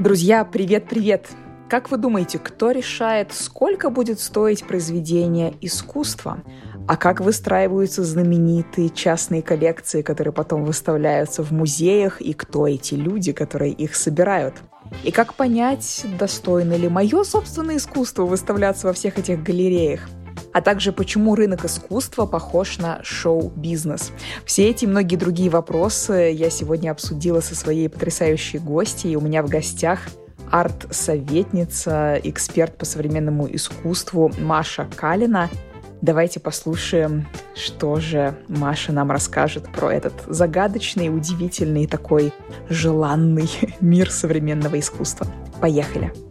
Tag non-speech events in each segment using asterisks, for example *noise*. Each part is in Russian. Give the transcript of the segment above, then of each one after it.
Друзья, привет-привет! Как вы думаете, кто решает, сколько будет стоить произведение искусства? А как выстраиваются знаменитые частные коллекции, которые потом выставляются в музеях, и кто эти люди, которые их собирают? И как понять, достойно ли мое собственное искусство выставляться во всех этих галереях? А также почему рынок искусства похож на шоу-бизнес. Все эти и многие другие вопросы я сегодня обсудила со своей потрясающей гостьей. У меня в гостях арт-советница, эксперт по современному искусству Маша Калина. Давайте послушаем, что же Маша нам расскажет про этот загадочный, удивительный, такой желанный *laughs* мир современного искусства. Поехали!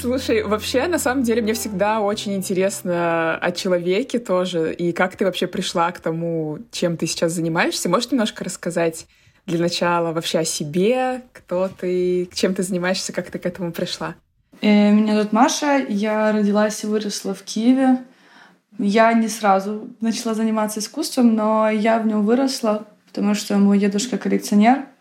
Слушай, вообще, на самом деле, мне всегда очень интересно о человеке тоже, и как ты вообще пришла к тому, чем ты сейчас занимаешься. Можешь немножко рассказать для начала вообще о себе, кто ты, чем ты занимаешься, как ты к этому пришла? Э, меня зовут Маша, я родилась и выросла в Киеве. Я не сразу начала заниматься искусством, но я в нем выросла, потому что мой дедушка коллекционер —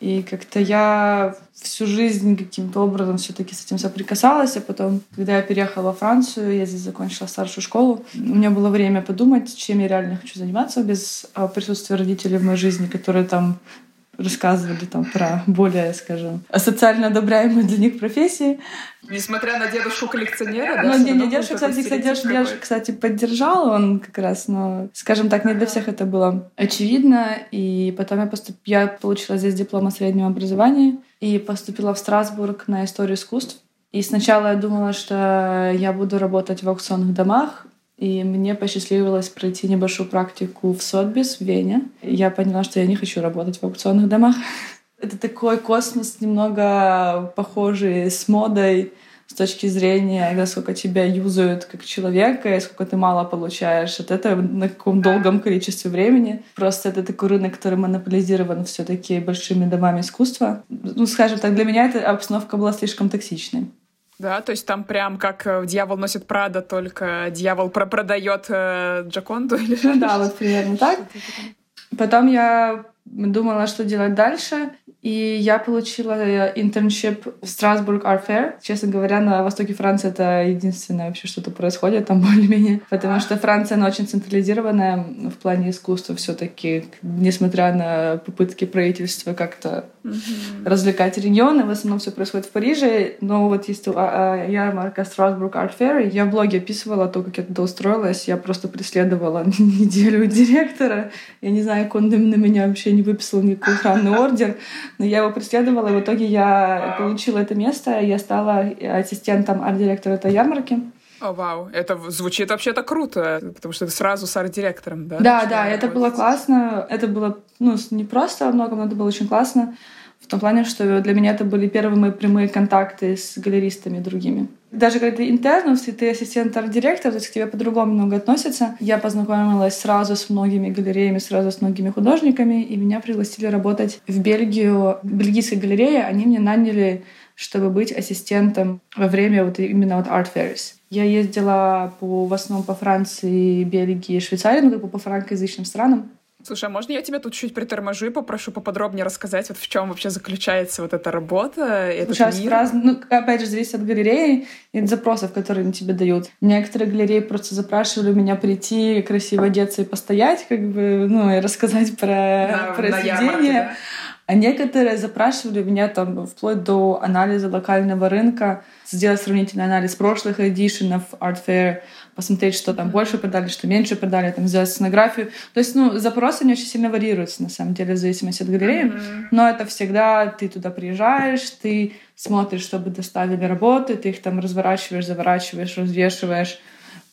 и как-то я всю жизнь каким-то образом все таки с этим соприкасалась. А потом, когда я переехала во Францию, я здесь закончила старшую школу, у меня было время подумать, чем я реально хочу заниматься без а, присутствия родителей в моей жизни, которые там рассказывали там про более, скажем, социально одобряемые для них профессии. Несмотря на дедушку коллекционера, да? Ну, не, не дедушка, кстати, кстати, дедушка, дедушка, кстати, поддержал он как раз, но, скажем так, не для всех это было очевидно. И потом я, поступ... я получила здесь диплом о среднем образовании и поступила в Страсбург на историю искусств. И сначала я думала, что я буду работать в аукционных домах, и мне посчастливилось пройти небольшую практику в Сотбис в Вене. Я поняла, что я не хочу работать в аукционных домах. *laughs* Это такой космос, немного похожий с модой с точки зрения, насколько тебя юзают как человека, и сколько ты мало получаешь от этого на каком долгом количестве времени. Просто это такой рынок, который монополизирован все таки большими домами искусства. Ну, скажем так, для меня эта обстановка была слишком токсичной. Да, то есть там прям как э, дьявол носит Прада, только дьявол про продает э, Джаконду или Ну да, *laughs* вот примерно так. Потом я думала, что делать дальше. И я получила интерншип в Страсбург Art Fair. Честно говоря, на востоке Франции это единственное вообще что-то происходит там *laughs* более-менее. Потому что Франция, она очень централизированная в плане искусства все таки несмотря на попытки правительства как-то mm-hmm. развлекать регионы. В основном все происходит в Париже. Но вот есть а, а, ярмарка Страсбург Art Fair. Я в блоге описывала то, как я туда устроилась. Я просто преследовала *laughs* неделю директора. Я не знаю, как он на меня вообще не выписал никакой охранный ордер. Но я его преследовала, и в итоге я получила это место. Я стала ассистентом арт-директора этой ярмарки. О, вау, это звучит вообще-то круто, потому что ты сразу с арт-директором, да? Да, да, это было классно. Это было, ну, не просто во многом, но это было очень классно. В том плане, что для меня это были первые мои прямые контакты с галеристами другими. Даже когда ты интерн, если ты ассистент арт-директора, то есть к тебе по-другому много относятся. Я познакомилась сразу с многими галереями, сразу с многими художниками, и меня пригласили работать в Бельгию. В бельгийской галерее они меня наняли чтобы быть ассистентом во время вот именно вот Art Fairs. Я ездила по, в основном по Франции, Бельгии, Швейцарии, ну, как бы по франкоязычным странам. Слушай, а можно я тебя тут чуть приторможу и попрошу поподробнее рассказать, вот в чем вообще заключается вот эта работа, этот Сейчас мир? Раз, ну, опять же, зависит от галереи и от запросов, которые они тебе дают. Некоторые галереи просто запрашивали меня прийти, красиво одеться и постоять, как бы, ну, и рассказать про да, произведение. Да? А некоторые запрашивали меня там вплоть до анализа локального рынка, сделать сравнительный анализ прошлых эдишенов Art Fair, посмотреть, что там больше продали, что меньше продали, там сделать сценографию. То есть, ну, запросы не очень сильно варьируются, на самом деле, в зависимости от галереи. Mm-hmm. Но это всегда ты туда приезжаешь, ты смотришь, чтобы доставили работы, ты их там разворачиваешь, заворачиваешь, развешиваешь,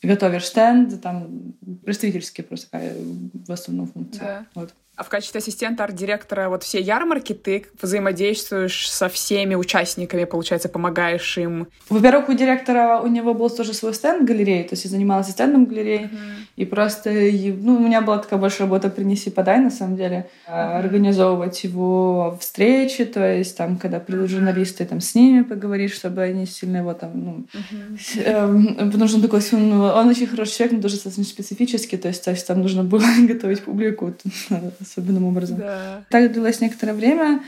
готовишь стенд, там представительские просто такая в основном функция. Да. Вот. А в качестве ассистента арт-директора вот все ярмарки ты взаимодействуешь со всеми участниками, получается, помогаешь им? Во-первых, у директора у него был тоже свой стенд галереи, то есть я занималась стендом галереи, mm-hmm. и просто ну, у меня была такая большая работа «принеси-подай», на самом деле, mm-hmm. организовывать его встречи, то есть там, когда придут журналисты, там с ними поговорить, чтобы они сильно его там, ну, mm-hmm. э, потому что он такой, он, он очень хороший человек, но тоже достаточно специфический, то есть, то есть там нужно было *laughs* готовить публику *laughs* особенным образом. Да. Так длилось некоторое время,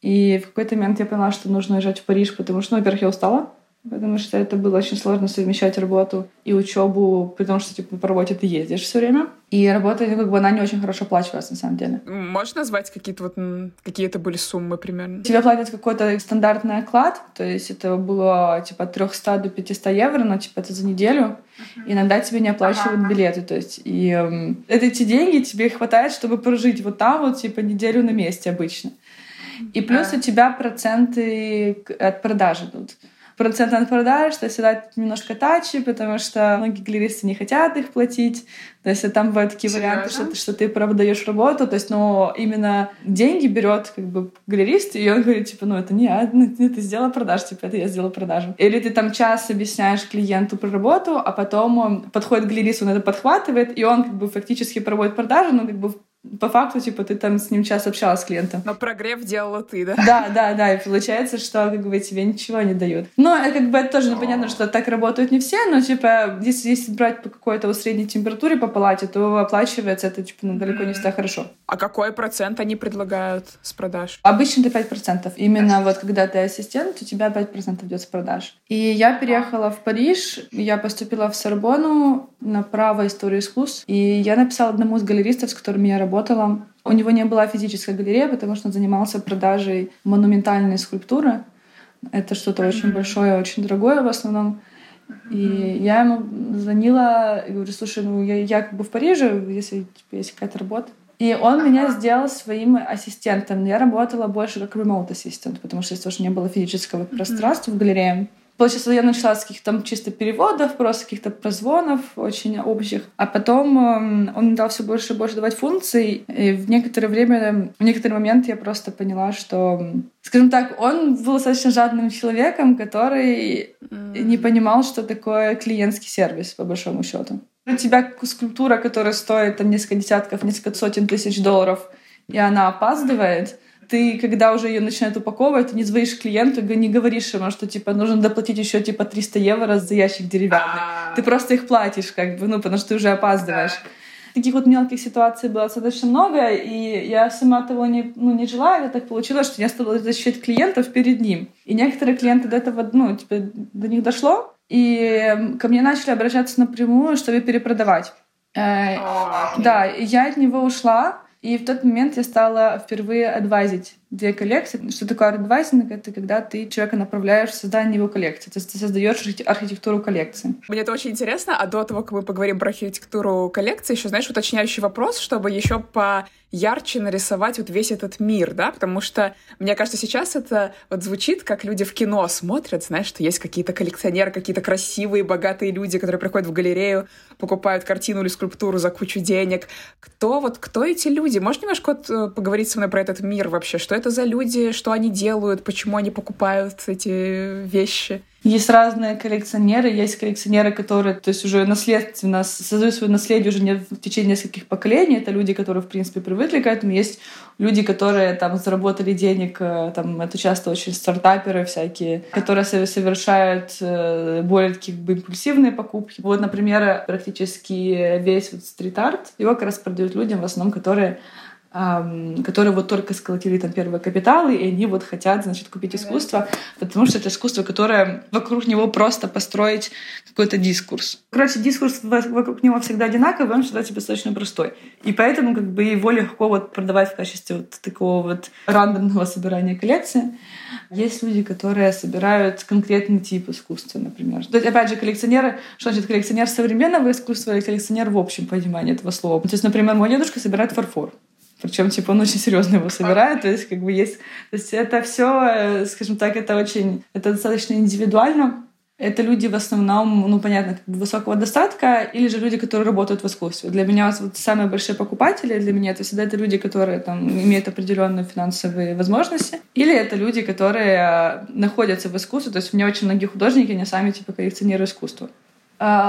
и в какой-то момент я поняла, что нужно уезжать в Париж, потому что, ну, во-первых, я устала, потому что это было очень сложно совмещать работу и учебу, потому что типа по работе ты ездишь все время. И работа, ну, как бы она не очень хорошо оплачивалась на самом деле. Можешь назвать какие-то вот какие это были суммы примерно? Тебе платят какой-то стандартный оклад, то есть это было типа от 300 до 500 евро, но типа это за неделю. Uh-huh. Иногда тебе не оплачивают uh-huh. билеты, то есть и э, эти деньги тебе хватает, чтобы прожить вот там вот типа неделю на месте обычно. И плюс uh-huh. у тебя проценты от продажи идут процент от продаж, то есть это немножко тачи, потому что многие галеристы не хотят их платить. То есть там бывают такие Серьезно? варианты, что что ты продаешь работу, то есть, но именно деньги берет как бы галерист, и он говорит, типа, ну это не я, ну, ты сделала продажу, типа, это я сделала продажу. Или ты там час объясняешь клиенту про работу, а потом подходит галерист, он это подхватывает, и он как бы фактически проводит продажу, но как бы по факту, типа, ты там с ним час общалась с клиентом. Но прогрев делала ты, да? Да, да, да. И получается, что как бы тебе ничего не дают. Но э, как бы это тоже ну, понятно, что так работают не все, но типа, если, если брать по какой-то средней температуре по палате, то оплачивается это типа ну, далеко не всегда хорошо. А какой процент они предлагают с продаж? Обычно это 5%. Именно вот когда ты ассистент, у тебя 5% идет с продаж. И я переехала в Париж, я поступила в Сорбону на право истории искусств, и я написала одному из галеристов, с которыми я работала. У него не была физическая галерея, потому что он занимался продажей монументальной скульптуры. Это что-то очень большое, очень дорогое в основном. И я ему звонила и говорю, слушай, ну я, я как бы в Париже, если типа, есть какая-то работа. И он меня сделал своим ассистентом. Я работала больше как remote ассистент, потому что здесь тоже не было физического пространства в галерее. Получается, я начала с каких-то там чисто переводов, просто каких-то прозвонов очень общих. А потом эм, он мне дал все больше и больше давать функций. И в некоторое время, в некоторый момент я просто поняла, что, скажем так, он был достаточно жадным человеком, который не понимал, что такое клиентский сервис, по большому счету. У тебя скульптура, которая стоит там несколько десятков, несколько сотен тысяч долларов, и она опаздывает — ты, когда уже ее начинают упаковывать, ты не звонишь клиенту, не говоришь ему, что типа нужно доплатить еще типа 300 евро за ящик деревянный. А. Ты просто их платишь, как бы, ну, потому что ты уже опаздываешь. Таких вот мелких ситуаций было достаточно много, и я сама того не, ну, не желаю, это так получилось, что я стала защищать клиентов перед ним. И некоторые клиенты до этого, ну, типа, до них дошло, и ко мне начали обращаться напрямую, чтобы перепродавать. Э, да, я от него ушла, и в тот момент я стала впервые адвайзить две коллекции. Что такое адвайзинг? Это когда ты человека направляешь в создание его коллекции. То есть ты создаешь архитектуру коллекции. Мне это очень интересно. А до того, как мы поговорим про архитектуру коллекции, еще, знаешь, уточняющий вопрос, чтобы еще по ярче нарисовать вот весь этот мир, да, потому что, мне кажется, сейчас это вот звучит, как люди в кино смотрят, знаешь, что есть какие-то коллекционеры, какие-то красивые, богатые люди, которые приходят в галерею, покупают картину или скульптуру за кучу денег. Кто вот, кто эти люди? Можешь немножко вот э, поговорить со мной про этот мир вообще? Что это за люди, что они делают, почему они покупают эти вещи? Есть разные коллекционеры, есть коллекционеры, которые, то есть уже наследственно создают свое наследие уже не в течение нескольких поколений. Это люди, которые, в принципе, привыкли к этому. Есть люди, которые там заработали денег, э, там это часто очень стартаперы всякие, которые совершают э, более такие бы, импульсивные покупки. Вот, например, практически весь вот стрит-арт, его как раз продают людям в основном, которые которые вот только сколотили там первые капиталы, и они вот хотят, значит, купить искусство, потому что это искусство, которое вокруг него просто построить какой-то дискурс. Короче, дискурс вокруг него всегда одинаковый, он всегда тебе достаточно простой. И поэтому как бы его легко вот продавать в качестве вот такого вот рандомного собирания коллекции. Есть люди, которые собирают конкретный тип искусства, например. То есть, опять же, коллекционеры, что значит коллекционер современного искусства или коллекционер в общем понимании этого слова. То есть, например, мой дедушка собирает фарфор. Причем, типа, он очень серьезно его собирает. То есть, как бы есть... То есть, это все, э, скажем так, это очень... Это достаточно индивидуально. Это люди в основном, ну, понятно, как бы высокого достатка, или же люди, которые работают в искусстве. Для меня вот самые большие покупатели для меня это всегда это люди, которые там имеют определенные финансовые возможности, или это люди, которые э, находятся в искусстве. То есть у меня очень многие художники, они сами типа коллекционеры искусства.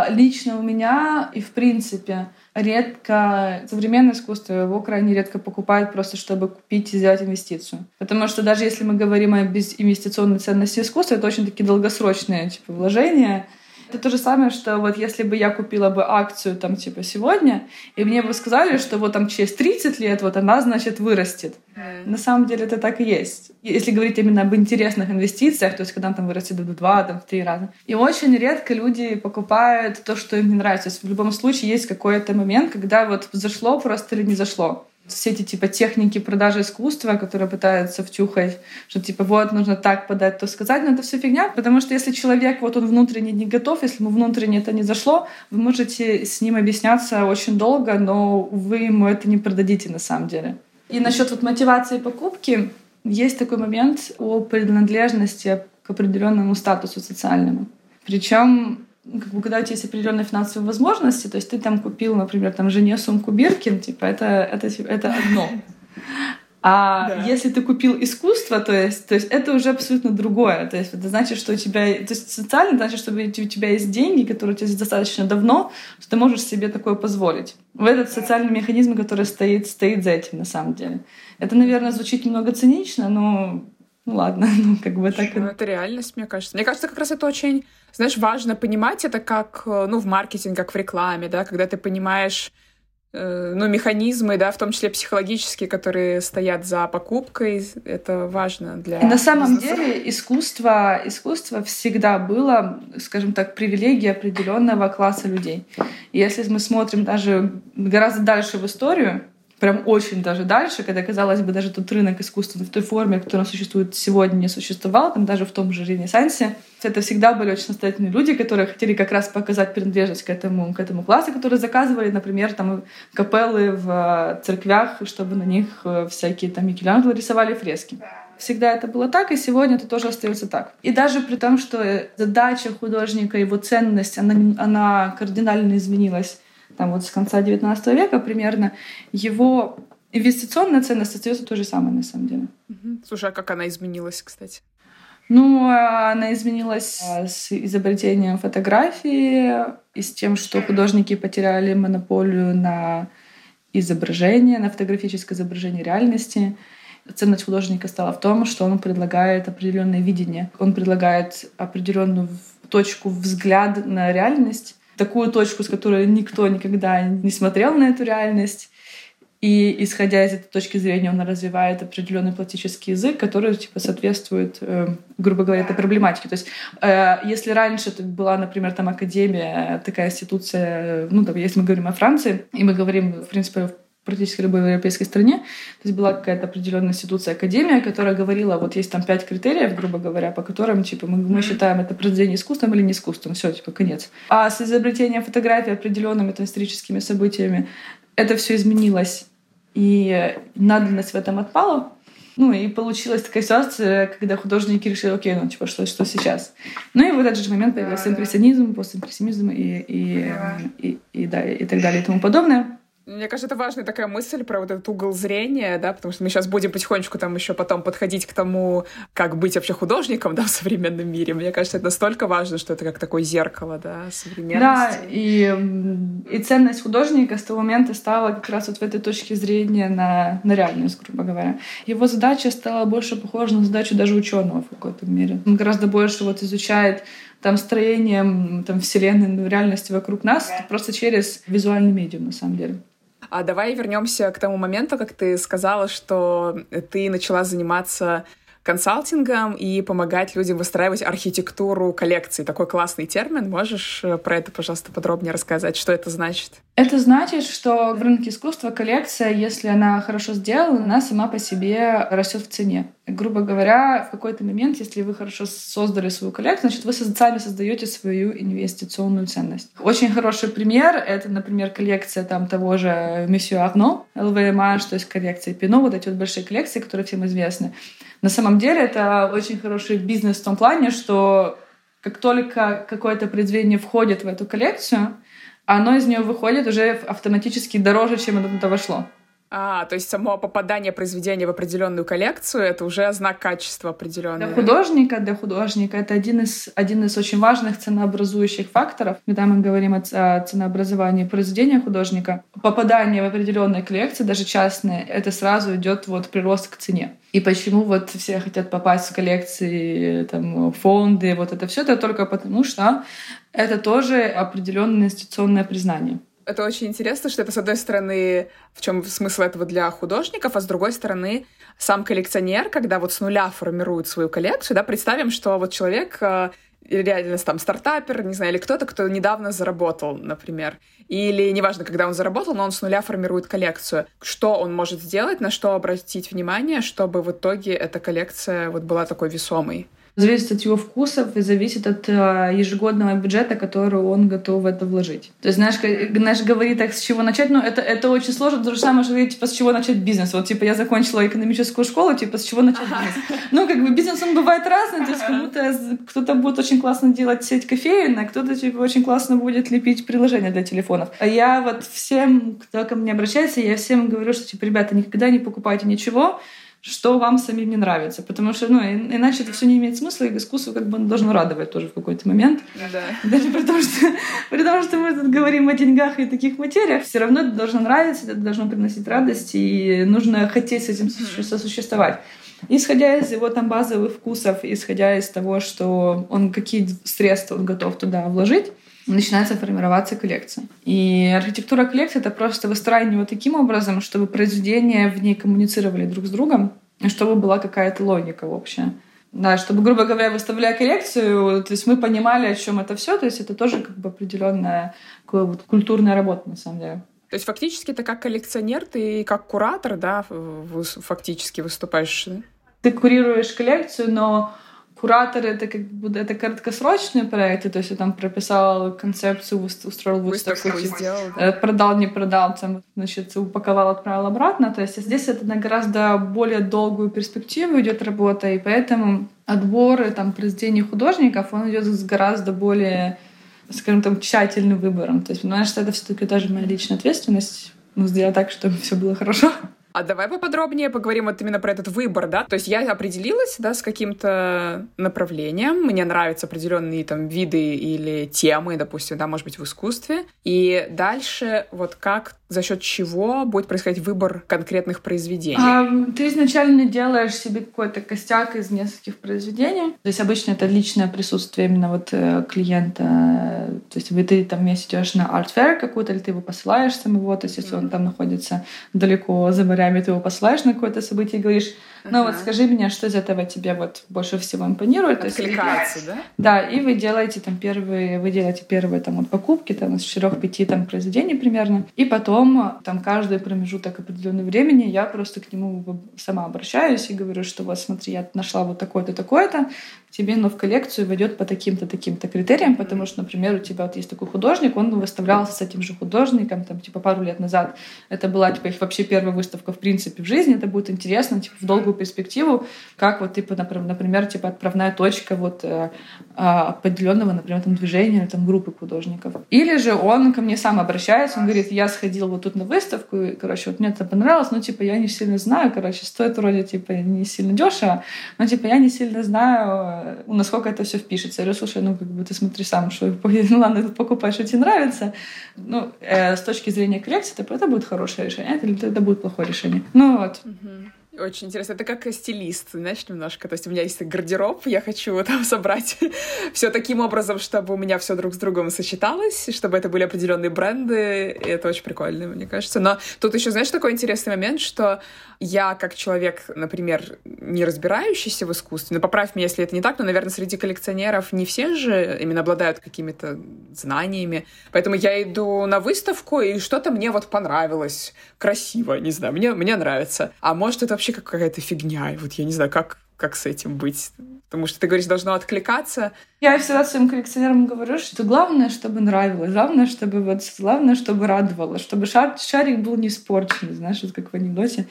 Лично у меня и в принципе редко современное искусство его крайне редко покупают просто чтобы купить и сделать инвестицию. Потому что даже если мы говорим о инвестиционной ценности искусства, это очень такие долгосрочные типа вложения. Это то же самое, что вот если бы я купила бы акцию там типа сегодня, и мне бы сказали, что вот там через 30 лет вот она, значит, вырастет. На самом деле это так и есть. Если говорить именно об интересных инвестициях, то есть когда она там вырастет в два, там, в три раза. И очень редко люди покупают то, что им не нравится. То есть в любом случае есть какой-то момент, когда вот зашло просто или не зашло все эти типа техники продажи искусства, которые пытаются втюхать, что типа вот нужно так подать, то сказать, но это все фигня, потому что если человек вот он внутренне не готов, если ему внутренне это не зашло, вы можете с ним объясняться очень долго, но вы ему это не продадите на самом деле. И насчет вот мотивации покупки есть такой момент о принадлежности к определенному статусу социальному. Причем как бы, когда у тебя есть определенные финансовые возможности, то есть ты там купил, например, там жене сумку Биркин, типа это, это, это одно. А да. если ты купил искусство, то есть, то есть это уже абсолютно другое. То есть это значит, что у тебя... То есть социально значит, что у тебя есть деньги, которые у тебя есть достаточно давно, что ты можешь себе такое позволить. В этот социальный механизм, который стоит, стоит за этим на самом деле. Это, наверное, звучит немного цинично, но ну ладно, *laughs* ну как бы так. Ну, это реальность, мне кажется. Мне кажется, как раз это очень, знаешь, важно понимать это как, э, ну, в маркетинге, как в рекламе, да, когда ты понимаешь, э, ну, механизмы, да, в том числе психологические, которые стоят за покупкой, это важно для. И на самом бизнеса. деле искусство, искусство всегда было, скажем так, привилегией определенного класса людей. И если мы смотрим даже гораздо дальше в историю, прям очень даже дальше, когда, казалось бы, даже тот рынок искусства в той форме, который существует сегодня, не существовал, там даже в том же Ренессансе. Это всегда были очень состоятельные люди, которые хотели как раз показать принадлежность к этому, к этому классу, которые заказывали, например, там капеллы в э, церквях, чтобы на них э, всякие там Микеланджело рисовали фрески. Всегда это было так, и сегодня это тоже остается так. И даже при том, что задача художника, его ценность, она, она кардинально изменилась там вот с конца XIX века примерно, его инвестиционная ценность остается той же самой на самом деле. Слушай, а как она изменилась, кстати? Ну, она изменилась а, с изобретением фотографии и с тем, что художники потеряли монополию на изображение, на фотографическое изображение реальности. Ценность художника стала в том, что он предлагает определенное видение. Он предлагает определенную точку взгляда на реальность, такую точку, с которой никто никогда не смотрел на эту реальность. И исходя из этой точки зрения, он развивает определенный пластический язык, который типа соответствует, э, грубо говоря, этой проблематике. То есть, э, если раньше это была, например, там академия, такая институция, ну, там, если мы говорим о Франции, и мы говорим, в принципе, практически любой европейской стране. То есть была какая-то определенная институция, академия, которая говорила, вот есть там пять критериев, грубо говоря, по которым, типа, мы, мы считаем это произведение искусством или не искусством. Все, типа, конец. А с изобретением фотографии определенными там, историческими событиями это все изменилось. И надобность в этом отпала. Ну, и получилась такая ситуация, когда художники решили, окей, ну, типа, что, что сейчас? Ну, и в этот же момент появился импрессионизм, постимпрессионизм и, и, и, и, и, да, и так далее и тому подобное. Мне кажется, это важная такая мысль про вот этот угол зрения, да, потому что мы сейчас будем потихонечку там еще потом подходить к тому, как быть вообще художником, *laughs* да, в современном мире. Мне кажется, это настолько важно, что это как такое зеркало, да, современности. Да, и, и ценность художника с того момента стала как раз вот в этой точке зрения на, на реальность, грубо говоря. Его задача стала больше похожа на задачу даже ученого в какой-то мере. Он гораздо больше вот изучает там строением там, вселенной, реальности вокруг нас, просто через визуальный медиум, на самом деле. А давай вернемся к тому моменту, как ты сказала, что ты начала заниматься консалтингом и помогать людям выстраивать архитектуру коллекции. Такой классный термин. Можешь э, про это, пожалуйста, подробнее рассказать? Что это значит? Это значит, что в рынке искусства коллекция, если она хорошо сделана, она сама по себе растет в цене. Грубо говоря, в какой-то момент, если вы хорошо создали свою коллекцию, значит, вы сами создаете свою инвестиционную ценность. Очень хороший пример — это, например, коллекция там того же Месье Арно, LVMH, то есть коллекция Пино, вот эти вот большие коллекции, которые всем известны. На самом деле это очень хороший бизнес в том плане, что как только какое-то произведение входит в эту коллекцию, оно из нее выходит уже автоматически дороже, чем оно туда вошло. А, то есть само попадание произведения в определенную коллекцию — это уже знак качества определенного. Для художника, для художника это один из, один из очень важных ценообразующих факторов. Когда мы говорим о ценообразовании произведения художника, попадание в определенные коллекции, даже частные, это сразу идет вот прирост к цене. И почему вот все хотят попасть в коллекции, там, фонды, вот это все, это только потому, что это тоже определенное инвестиционное признание это очень интересно, что это, с одной стороны, в чем смысл этого для художников, а с другой стороны, сам коллекционер, когда вот с нуля формирует свою коллекцию, да, представим, что вот человек э, реально там стартапер, не знаю, или кто-то, кто недавно заработал, например. Или неважно, когда он заработал, но он с нуля формирует коллекцию. Что он может сделать, на что обратить внимание, чтобы в итоге эта коллекция вот была такой весомой? Зависит от его вкусов и зависит от э, ежегодного бюджета, который он готов в это вложить. То есть, знаешь, знаешь говорит так, с чего начать, но это, это очень сложно. То же самое, что говорить, типа, с чего начать бизнес. Вот, типа, я закончила экономическую школу, типа, с чего начать бизнес? Ну, как бы бизнес, он бывает разный, то есть кому-то кто-то будет очень классно делать сеть кофеин, а кто-то, типа, очень классно будет лепить приложения для телефонов. А я вот всем, кто ко мне обращается, я всем говорю, что, типа, ребята, никогда не покупайте ничего, что вам самим не нравится. Потому что, ну, иначе это все не имеет смысла, и искусство как бы должно радовать тоже в какой-то момент. Да. Даже при том, что, при том, что мы тут говорим о деньгах и таких материях, все равно это должно нравиться, это должно приносить радость, и нужно хотеть с этим сосуществовать. Исходя из его там базовых вкусов, исходя из того, что он какие средства он готов туда вложить, начинается формироваться коллекция. И архитектура коллекции — это просто выстраивание его таким образом, чтобы произведения в ней коммуницировали друг с другом, и чтобы была какая-то логика общая. Да, чтобы, грубо говоря, выставляя коллекцию, то есть мы понимали, о чем это все, то есть это тоже как бы определенная вот культурная работа, на самом деле. То есть фактически ты как коллекционер, ты как куратор, да, фактически выступаешь. Ты курируешь коллекцию, но Куратор — это как бы это краткосрочные проекты, то есть я там прописал концепцию, устроил выставку, выставку сделал, да? Э, продал, не продал, там, значит, упаковал, отправил обратно. То есть здесь это на гораздо более долгую перспективу идет работа, и поэтому отбор там, произведений художников, он идет с гораздо более скажем там, тщательным выбором. То есть, понимаешь, что это все-таки тоже моя личная ответственность, ну, сделать так, чтобы все было хорошо. А давай поподробнее поговорим вот именно про этот выбор, да? То есть я определилась, да, с каким-то направлением, мне нравятся определенные там виды или темы, допустим, да, может быть, в искусстве. И дальше вот как, за счет чего будет происходить выбор конкретных произведений? А, ты изначально делаешь себе какой-то костяк из нескольких произведений. То есть обычно это личное присутствие именно вот э, клиента. То есть вы ты там вместе идешь на art fair какую-то, или ты его посылаешь самого, то есть если он там находится далеко за морями, ты его посылаешь на какое-то событие и говоришь, ну вот скажи мне, что из этого тебе вот больше всего импонирует. Откликается, да? Да, и вы делаете там первые, вы делаете первые там вот покупки там из четырех-пяти там произведений примерно, и потом там каждый промежуток определенного времени я просто к нему сама обращаюсь и говорю, что вот смотри, я нашла вот такое-то, такое-то, тебе но в коллекцию войдет по таким-то, таким-то критериям, потому что, например, у тебя вот есть такой художник, он выставлялся с этим же художником, там, типа, пару лет назад. Это была, типа, их вообще первая выставка, в принципе, в жизни. Это будет интересно, типа, в долгую перспективу, как вот, типа, например, типа, отправная точка вот э, а, определенного, например, там, движения, там, группы художников. Или же он ко мне сам обращается, он говорит, я сходил вот тут на выставку, и, короче, вот мне это понравилось, но, типа, я не сильно знаю, короче, стоит вроде, типа, не сильно дешево, но, типа, я не сильно знаю, Э, насколько это все впишется. Я говорю, слушай, ну как бы ты смотри сам, что ну *laughs* ладно, ты покупаешь, что тебе нравится. Ну, э, с точки зрения коллекции, это, это будет хорошее решение, или это будет плохое решение. Ну вот. Угу. Очень интересно. Это как стилист, знаешь, немножко. То есть у меня есть гардероб, я хочу там *laughs* собрать все таким образом, чтобы у меня все друг с другом сочеталось, чтобы это были определенные бренды. И это очень прикольно, мне кажется. Но тут еще, знаешь, такой интересный момент, что я как человек, например, не разбирающийся в искусстве, но поправь меня, если это не так, но, наверное, среди коллекционеров не все же именно обладают какими-то знаниями. Поэтому я иду на выставку, и что-то мне вот понравилось. Красиво, не знаю, мне, мне нравится. А может, это вообще какая-то фигня. И вот я не знаю, как, как с этим быть. Потому что ты говоришь, должно откликаться. Я всегда своим коллекционерам говорю, что главное, чтобы нравилось, главное, чтобы вот, главное, чтобы радовало, чтобы шар, шарик был не испорчен, знаешь, вот как в анекдоте.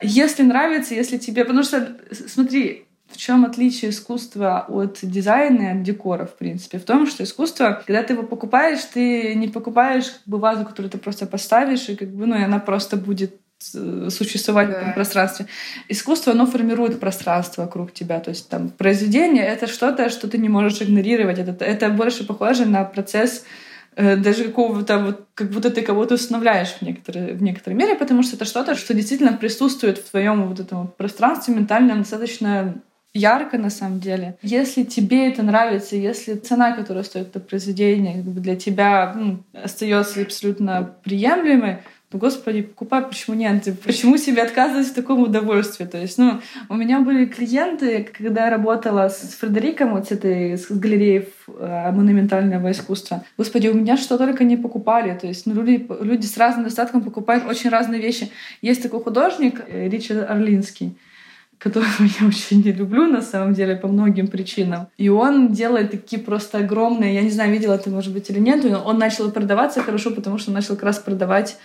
Если нравится, если тебе... Потому что, смотри, в чем отличие искусства от дизайна и от декора, в принципе? В том, что искусство, когда ты его покупаешь, ты не покупаешь как бы вазу, которую ты просто поставишь, и как бы, ну, и она просто будет существовать да. в этом пространстве. Искусство, оно формирует пространство вокруг тебя. То есть там произведение — это что-то, что ты не можешь игнорировать. Это, это больше похоже на процесс э, даже какого-то вот, как будто ты кого-то устанавливаешь в некоторой, в некоторой мере, потому что это что-то, что действительно присутствует в твоем вот этом пространстве ментальном достаточно ярко на самом деле. Если тебе это нравится, если цена, которая стоит это произведение, как бы для тебя ну, остается абсолютно приемлемой, господи, покупай, почему нет? Почему себе отказывать в таком удовольствии? То есть, ну, у меня были клиенты, когда я работала с Фредериком, вот с этой с галереей э, монументального искусства. Господи, у меня что только не покупали. То есть, ну, люди, люди с разным достатком покупают очень разные вещи. Есть такой художник э, Ричард Орлинский которого я очень не люблю, на самом деле, по многим причинам. И он делает такие просто огромные, я не знаю, видела ты, может быть, или нет, но он начал продаваться хорошо, потому что начал как раз продавать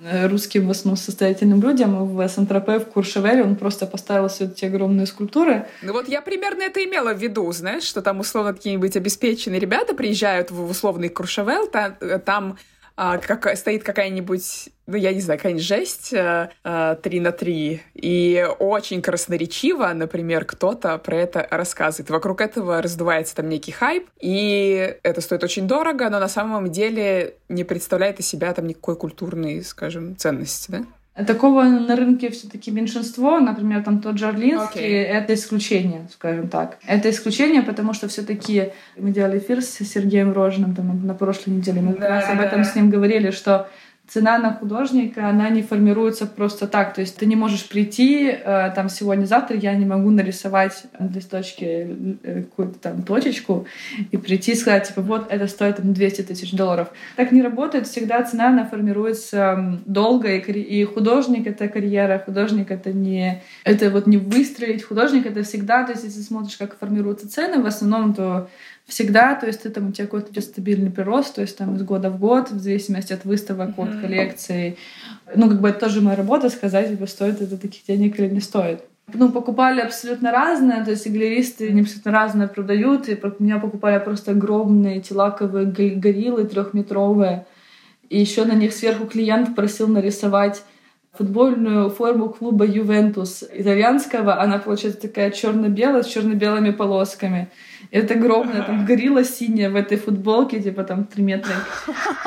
русским в основном состоятельным людям в Сан-Тропе, в Куршевеле, он просто поставил все эти огромные скульптуры. Ну вот я примерно это имела в виду, знаешь, что там условно какие-нибудь обеспеченные ребята приезжают в условный Куршевел, там, там а, как, стоит какая-нибудь, ну, я не знаю, какая-нибудь жесть а, а, 3 на 3, и очень красноречиво, например, кто-то про это рассказывает. Вокруг этого раздувается там некий хайп, и это стоит очень дорого, но на самом деле не представляет из себя там никакой культурной, скажем, ценности, да? Такого на рынке все-таки меньшинство, например, там тот же Орлинский, okay. это исключение, скажем так. Это исключение, потому что все-таки мы делали эфир с Сергеем Рожным там, на прошлой неделе, мы как раз об этом с ним говорили, что цена на художника, она не формируется просто так. То есть ты не можешь прийти э, там сегодня-завтра, я не могу нарисовать на листочке э, какую-то там точечку и прийти и сказать, типа, вот это стоит там 200 тысяч долларов. Так не работает. Всегда цена, она формируется долго, и, и художник — это карьера, художник — это не... Это вот не выстрелить. Художник — это всегда, то есть если смотришь, как формируются цены, в основном, то всегда, то есть ты там у тебя какой-то идет стабильный прирост, то есть там из года в год, в зависимости от выставок, mm-hmm. от коллекций. Ну, как бы это тоже моя работа сказать, типа, стоит это таких денег или не стоит. Ну, покупали абсолютно разное, то есть и галеристы не абсолютно разное продают, и у меня покупали просто огромные тилаковые гориллы трехметровые, и еще на них сверху клиент просил нарисовать футбольную форму клуба Ювентус итальянского. Она получается такая черно-белая с черно-белыми полосками. Это огромная там горилла синяя в этой футболке, типа там 3 метра.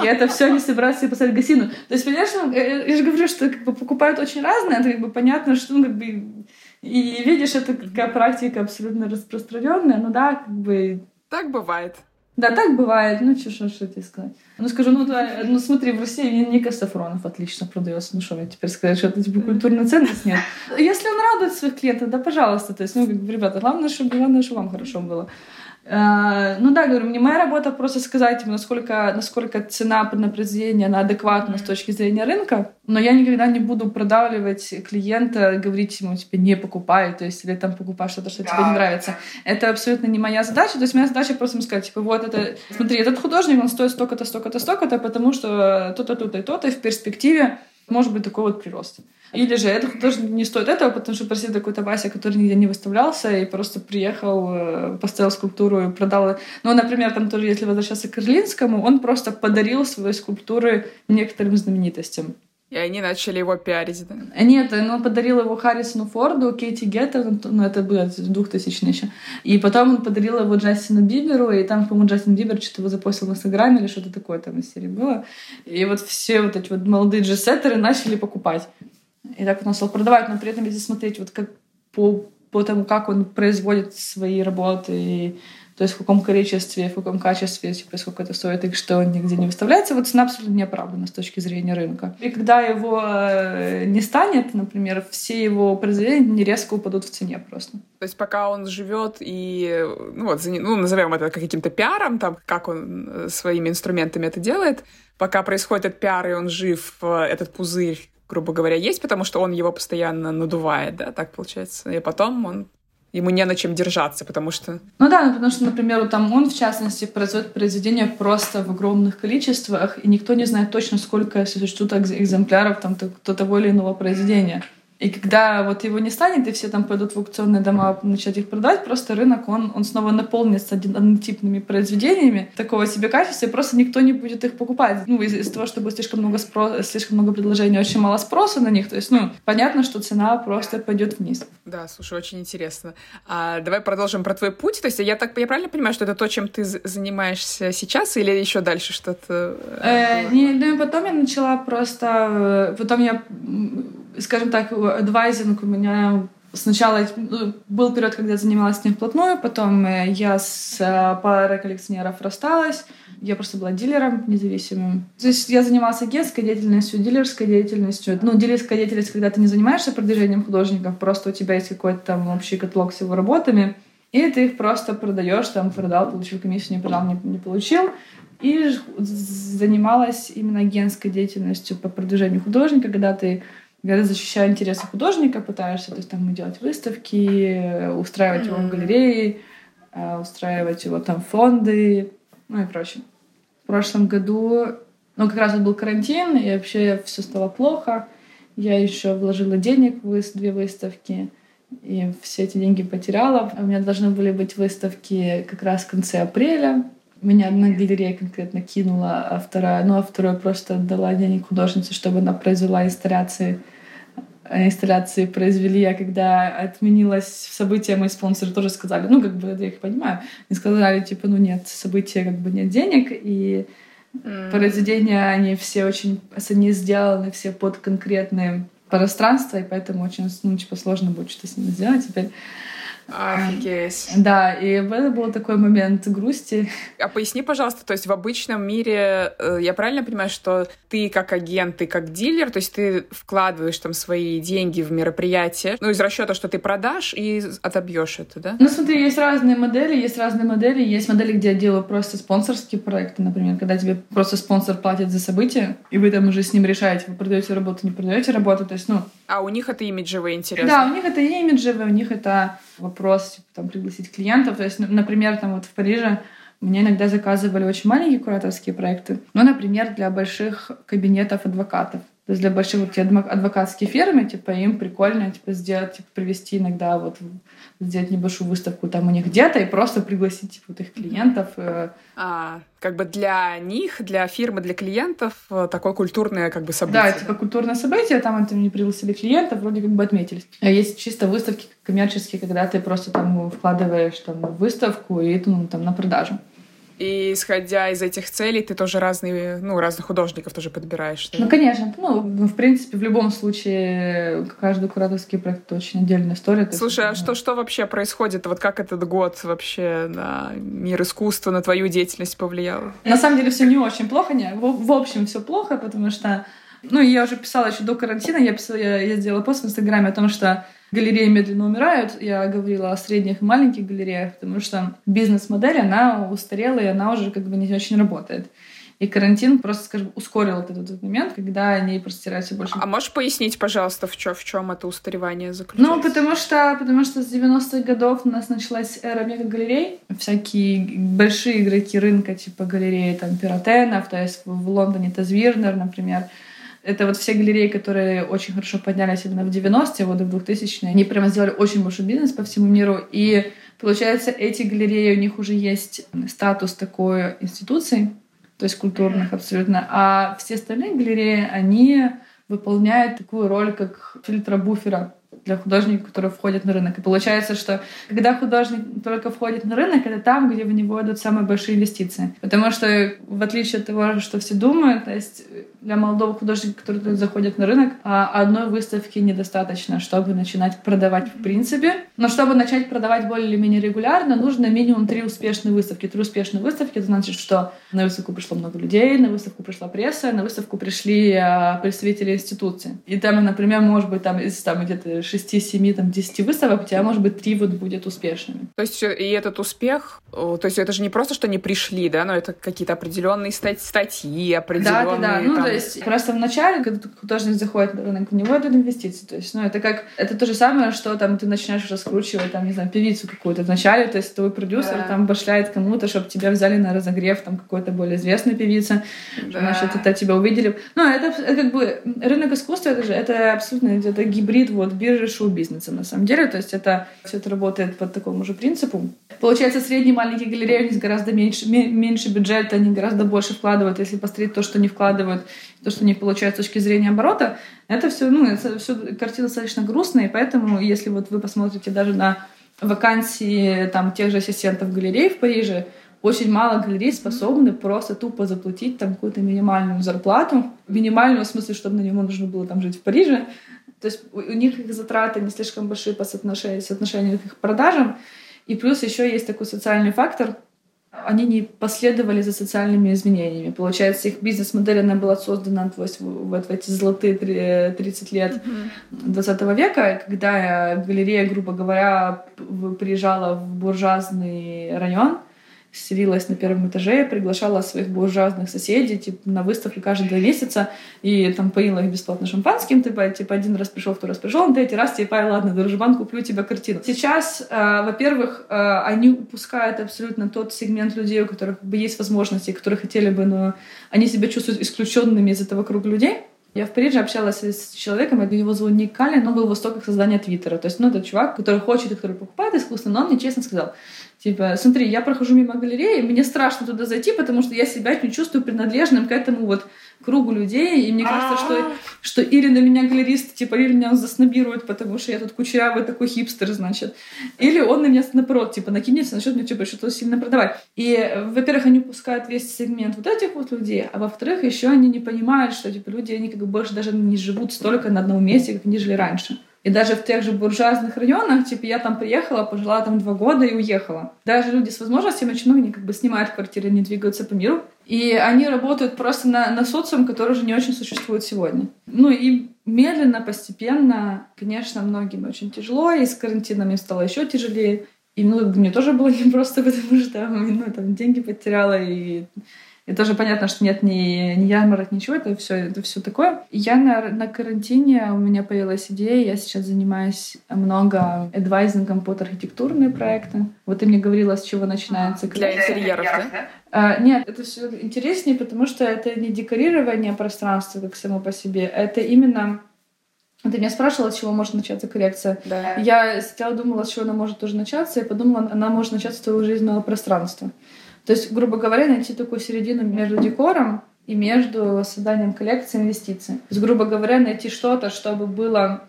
И это все они собираются себе поставить гостиную. То есть, понимаешь, ну, я же говорю, что как бы, покупают очень разное, это как бы понятно, что ну, как бы и видишь, это такая практика абсолютно распространенная, ну да, как бы... Так бывает. Да, так бывает. Ну, что, что, что тебе сказать? Ну, скажу, ну, да, ну, смотри, в России Ника Сафронов отлично продается. Ну, что мне теперь сказать, что это, типа, культурная ценность? Нет. *laughs* Если он радует своих клиентов, да, пожалуйста. То есть, ну, как бы, ребята, главное, чтобы, главное, чтобы вам хорошо было. Э, ну да, говорю, не моя работа просто сказать, насколько, насколько цена на произведение она адекватна с точки зрения рынка, но я никогда не буду продавливать клиента, говорить ему, тебе не покупай, то есть, или там покупай что-то, что тебе не нравится. Это абсолютно не моя задача, то есть моя задача просто ему сказать, типа, вот это, смотри, этот художник, он стоит столько-то, столько-то, столько-то, потому что то-то, то-то и то-то, и в перспективе может быть такой вот прирост. Или же это тоже не стоит этого, потому что просил какой-то Вася, который нигде не выставлялся, и просто приехал, э, поставил скульптуру и продал. Ну, например, там тоже, если возвращаться к Карлинскому, он просто подарил свои скульптуры некоторым знаменитостям. И они начали его пиарить, да? Нет, он подарил его Харрисону Форду, Кейти Гетта, ну это было 2000 еще. И потом он подарил его Джастину Биберу, и там, по-моему, Джастин Бибер что-то его запостил в Инстаграме или что-то такое там из серии было. И вот все вот эти вот молодые джессеттеры начали покупать. И так он стал продавать, но при этом если смотреть вот как по, по тому, как он производит свои работы, и, то есть в каком количестве, в каком качестве, типа, сколько это стоит, и что нигде не выставляется, вот цена абсолютно не оправдана с точки зрения рынка. И когда его э, не станет, например, все его произведения резко упадут в цене просто. То есть пока он живет и, ну вот, ну, назовем это каким-то пиаром, там, как он э, своими инструментами это делает, пока происходит этот пиар, и он жив, э, этот пузырь грубо говоря, есть, потому что он его постоянно надувает, да, так получается. И потом он ему не на чем держаться, потому что... Ну да, ну, потому что, например, там он, в частности, производит произведения просто в огромных количествах, и никто не знает точно, сколько существует экземпляров там, то того или иного произведения. И когда вот его не станет, и все там пойдут в аукционные дома начать их продавать, просто рынок, он, он снова наполнится однотипными произведениями такого себе качества, и просто никто не будет их покупать. Ну, из- из-за того, что будет слишком много спроса, слишком много предложений, очень мало спроса на них. То есть, ну, понятно, что цена просто пойдет вниз. Да, слушай, очень интересно. А, давай продолжим про твой путь. То есть я так я правильно понимаю, что это то, чем ты занимаешься сейчас, или еще дальше что-то? Э, не, ну и потом я начала просто... э, Потом я, скажем так, адвайзинг у меня Сначала ну, был период, когда я занималась с ним вплотную, потом э, я с э, парой коллекционеров рассталась, я просто была дилером независимым. То есть я занималась агентской деятельностью, дилерской деятельностью. Ну, дилерская деятельность, когда ты не занимаешься продвижением художников, просто у тебя есть какой-то там общий каталог с его работами, и ты их просто продаешь, там, продал, получил комиссию, не продал, не, не получил. И занималась именно агентской деятельностью по продвижению художника, когда ты когда защищая интересы художника, пытаешься то есть, там, делать выставки, устраивать его в галерее, устраивать его там фонды, ну и прочее. В прошлом году, ну как раз вот был карантин, и вообще все стало плохо. Я еще вложила денег в две выставки, и все эти деньги потеряла. У меня должны были быть выставки как раз в конце апреля. Меня одна галерея конкретно кинула, а вторая, ну а вторая просто отдала денег художнице, чтобы она произвела инсталляции инсталляции произвели, а когда отменилось событие, мои спонсоры тоже сказали, ну, как бы, я их понимаю, и сказали, типа, ну, нет, события, как бы, нет денег, и mm. произведения, они все очень, они сделаны все под конкретные пространства, и поэтому очень, ну, типа, сложно будет что-то с ними сделать теперь. Офигеть. Да, и это был такой момент грусти. А поясни, пожалуйста, то есть в обычном мире, э, я правильно понимаю, что ты как агент, ты как дилер, то есть ты вкладываешь там свои деньги в мероприятие, ну, из расчета, что ты продашь и отобьешь это, да? Ну, смотри, есть разные модели, есть разные модели. Есть модели, где я делаю просто спонсорские проекты, например, когда тебе просто спонсор платит за событие, и вы там уже с ним решаете, вы продаете работу, не продаете работу, то есть, ну... А у них это имиджевые интересы? Да, у них это имиджевые, у них это вопрос, типа, там, пригласить клиентов. То есть, например, там вот в Париже мне иногда заказывали очень маленькие кураторские проекты. Ну, например, для больших кабинетов адвокатов. То есть для больших вот, адвокатские фирмы, типа, им прикольно типа, сделать, типа, привести иногда вот сделать небольшую выставку там у них где-то и просто пригласить типа, вот их клиентов. Э. А, как бы для них, для фирмы, для клиентов э, такое культурное как бы событие. Да, типа культурное событие, там это не пригласили клиентов, вроде как бы отметились. А есть чисто выставки коммерческие, когда ты просто там вкладываешь там выставку и ну, там на продажу. И исходя из этих целей, ты тоже разные, ну, разных художников тоже подбираешь. Да? Ну, конечно. Ну, в принципе, в любом случае, каждый кураторский проект — это очень отдельная история. Слушай, а что, что вообще происходит? Вот как этот год вообще на мир искусства, на твою деятельность повлиял? На самом деле все не очень плохо. Не, в, в общем, все плохо, потому что ну, я уже писала еще до карантина, я, писала, я, я сделала пост в Инстаграме о том, что галереи медленно умирают. Я говорила о средних и маленьких галереях, потому что бизнес-модель, она устарела, и она уже как бы не очень работает. И карантин просто, скажем, ускорил этот, этот момент, когда они просто теряются больше. А можешь пояснить, пожалуйста, в чем, в чем это устаревание заключается? Ну, потому что, потому что с 90-х годов у нас началась эра мега-галерей. Всякие большие игроки рынка, типа галереи там Пиротенов, то есть в Лондоне Тазвирнер, например, это вот все галереи, которые очень хорошо поднялись именно в 90-е, вот в 2000-е. Они прямо сделали очень большой бизнес по всему миру. И получается, эти галереи, у них уже есть статус такой институции, то есть культурных абсолютно. А все остальные галереи, они выполняют такую роль, как фильтра буфера для художника, который входит на рынок. И получается, что когда художник только входит на рынок, это там, где в него идут самые большие инвестиции. Потому что, в отличие от того, что все думают, то есть для молодого художника, который заходит на рынок, а одной выставки недостаточно, чтобы начинать продавать в принципе. Но чтобы начать продавать более или менее регулярно, нужно минимум три успешные выставки. Три успешные выставки — это значит, что на выставку пришло много людей, на выставку пришла пресса, на выставку пришли а, представители институции. И там, например, может быть, там, там где-то 6-7, там, 10 выставок, у тебя, может быть, 3 вот будет успешными. То есть и этот успех, то есть это же не просто, что они пришли, да, но это какие-то определенные стать, статьи, определенные... Да, да, да. Ну, там... то есть просто в начале, когда художник заходит на рынок, у него это инвестиции. То есть, ну, это как... Это то же самое, что там ты начинаешь раскручивать, там, не знаю, певицу какую-то вначале, то есть твой продюсер да. там башляет кому-то, чтобы тебя взяли на разогрев, там, какой-то более известной певицы, да. значит, это тебя увидели. Ну, это, это как бы рынок искусства, это же это абсолютно это гибрид вот биржи шоу-бизнеса на самом деле, то есть это все это работает по такому же принципу. Получается, средние маленькие галереи у них гораздо меньше, меньше бюджета, они гораздо больше вкладывают, если посмотреть то, что они вкладывают, то, что у них получается с точки зрения оборота, это все, ну, это все картина достаточно грустная, и поэтому, если вот вы посмотрите даже на вакансии там тех же ассистентов галерей в Париже, очень мало галерей способны просто тупо заплатить там какую-то минимальную зарплату. Минимальную в смысле, чтобы на него нужно было там жить в Париже. То есть у них их затраты не слишком большие по соотношению, соотношению к их продажам. И плюс еще есть такой социальный фактор. Они не последовали за социальными изменениями. Получается, их бизнес-модель она была создана вот в эти золотые 30 лет 20 века, когда галерея, грубо говоря, приезжала в буржуазный район — селилась на первом этаже, приглашала своих буржуазных соседей типа, на выставку каждые два месяца и там поила их бесплатно шампанским. Типа, типа один раз пришел, второй раз пришел, на третий раз типа, ладно, дружбан, куплю тебе картину. Сейчас, э, во-первых, э, они упускают абсолютно тот сегмент людей, у которых бы есть возможности, которые хотели бы, но они себя чувствуют исключенными из этого круга людей. Я в Париже общалась с человеком, его зовут Ник Калли, но был в востоках создания Твиттера. То есть, ну, это чувак, который хочет и который покупает искусство, но он мне честно сказал, Типа, смотри, я прохожу мимо галереи, мне страшно туда зайти, потому что я себя не чувствую принадлежным к этому вот кругу людей, и мне кажется, что, что или на меня галерист, типа, или меня заснобирует, потому что я тут кучерявый такой хипстер, значит, или он на меня, наоборот, типа, накинется, начнет мне, типа, что-то сильно продавать. И, во-первых, они пускают весь сегмент вот этих вот людей, а во-вторых, еще они не понимают, что, типа, люди, они как бы больше даже не живут столько на одном месте, как они жили раньше. И даже в тех же буржуазных районах, типа, я там приехала, пожила там два года и уехала. Даже люди с возможностями много как бы снимают квартиры, не двигаются по миру. И они работают просто на, на социум, который уже не очень существует сегодня. Ну и медленно, постепенно, конечно, многим очень тяжело, и с карантином им стало еще тяжелее. И ну, мне тоже было *laughs* непросто, потому что ну, там деньги потеряла, и и тоже понятно, что нет ни, ни ярмарок, ничего, это все, это все такое. Я на, на карантине, у меня появилась идея, я сейчас занимаюсь много адвайзингом под архитектурные проекты. Вот ты мне говорила, с чего начинается. Для интерьеров, да? А, нет, это все интереснее, потому что это не декорирование пространства как само по себе, это именно ты меня спрашивала, с чего может начаться коллекция. Да. Я сидела, думала, с чего она может тоже начаться, и подумала, она может начаться с твоего жизненного пространства. То есть, грубо говоря, найти такую середину между декором и между созданием коллекции инвестиций. То есть, грубо говоря, найти что-то, чтобы было,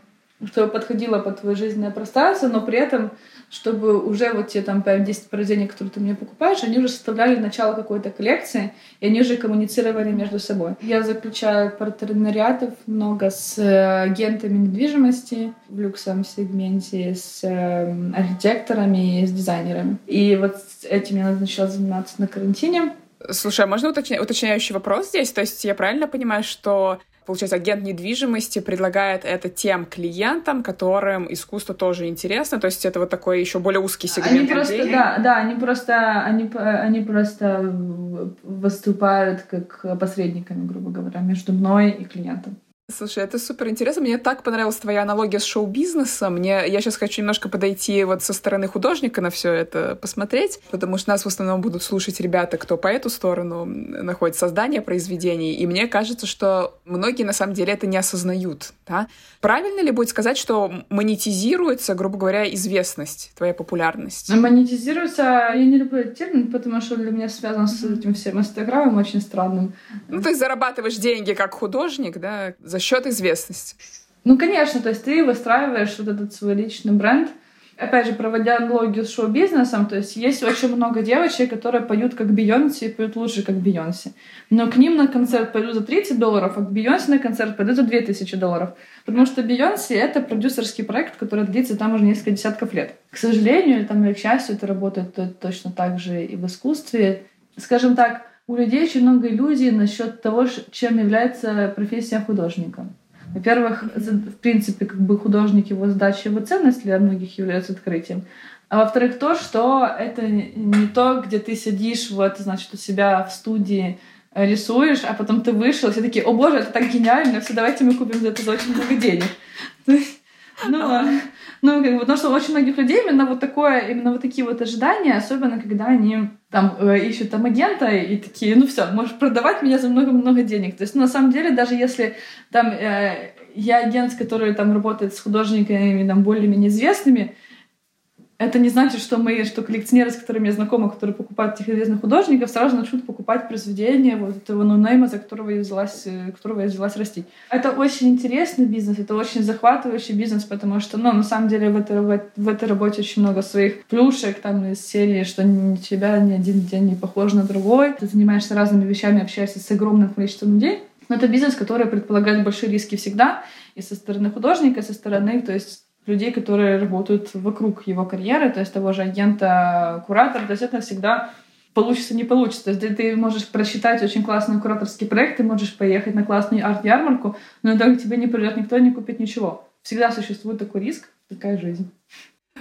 чтобы подходило под твое жизненное пространство, но при этом чтобы уже вот те там 5-10 произведений, которые ты мне покупаешь, они уже составляли начало какой-то коллекции, и они уже коммуницировали между собой. Я заключаю партнериатов много с э, агентами недвижимости в люксовом сегменте, с э, архитекторами и с дизайнерами. И вот этим я начала заниматься на карантине. Слушай, а можно уточня... уточняющий вопрос здесь? То есть я правильно понимаю, что Получается, агент недвижимости предлагает это тем клиентам, которым искусство тоже интересно. То есть это вот такой еще более узкий сегмент они просто, людей. Да, да, они просто, они, они просто выступают как посредниками, грубо говоря, между мной и клиентом. Слушай, это супер интересно. Мне так понравилась твоя аналогия с шоу-бизнесом. Мне, я сейчас хочу немножко подойти вот со стороны художника на все это посмотреть, потому что нас в основном будут слушать ребята, кто по эту сторону находит создание произведений. И мне кажется, что многие на самом деле это не осознают. Да? Правильно ли будет сказать, что монетизируется, грубо говоря, известность, твоя популярность? Монетизируется, я не люблю этот термин, потому что для меня связан с этим всем инстаграмом очень странным. Ну, ты зарабатываешь деньги как художник, да, за счет известности. Ну, конечно, то есть ты выстраиваешь вот этот свой личный бренд. Опять же, проводя аналогию с шоу-бизнесом, то есть есть очень много девочек, которые поют как Бейонсе и поют лучше, как Бейонсе. Но к ним на концерт пойдут за 30 долларов, а к Бейонсе на концерт пойдут за 2000 долларов. Потому что Бейонсе — это продюсерский проект, который длится там уже несколько десятков лет. К сожалению, или, там, или к счастью, это работает точно так же и в искусстве. Скажем так, у людей очень много иллюзий насчет того, чем является профессия художника. Во-первых, в принципе, как бы художник, его задача, его ценность для многих является открытием. А во-вторых, то, что это не то, где ты сидишь, вот, значит, у себя в студии рисуешь, а потом ты вышел, все такие, о боже, это так гениально, все, давайте мы купим за это за очень много денег. *laughs* Ну, а, ну, как бы, потому что у очень многих людей именно вот такое, именно вот такие вот ожидания, особенно когда они там э, ищут там агента и такие, ну все, можешь продавать меня за много-много денег. То есть, ну, на самом деле, даже если там э, я агент, который там работает с художниками там более-менее известными, это не значит, что мы, что коллекционеры, с которыми я знакома, которые покупают этих известных художников, сразу начнут покупать произведения вот этого нонейма, за которого я взялась, э, которого я взялась растить. Это очень интересный бизнес, это очень захватывающий бизнес, потому что, ну, на самом деле в этой, в этой работе очень много своих плюшек, там, из серии, что ни тебя ни один день не похож на другой. Ты занимаешься разными вещами, общаешься с огромным количеством людей. Но это бизнес, который предполагает большие риски всегда, и со стороны художника, и со стороны, то есть людей, которые работают вокруг его карьеры, то есть того же агента, куратора, то есть это всегда получится, не получится. То есть ты, можешь просчитать очень классный кураторский проект, ты можешь поехать на классную арт-ярмарку, но итоге тебе не придет никто не купит ничего. Всегда существует такой риск, такая жизнь.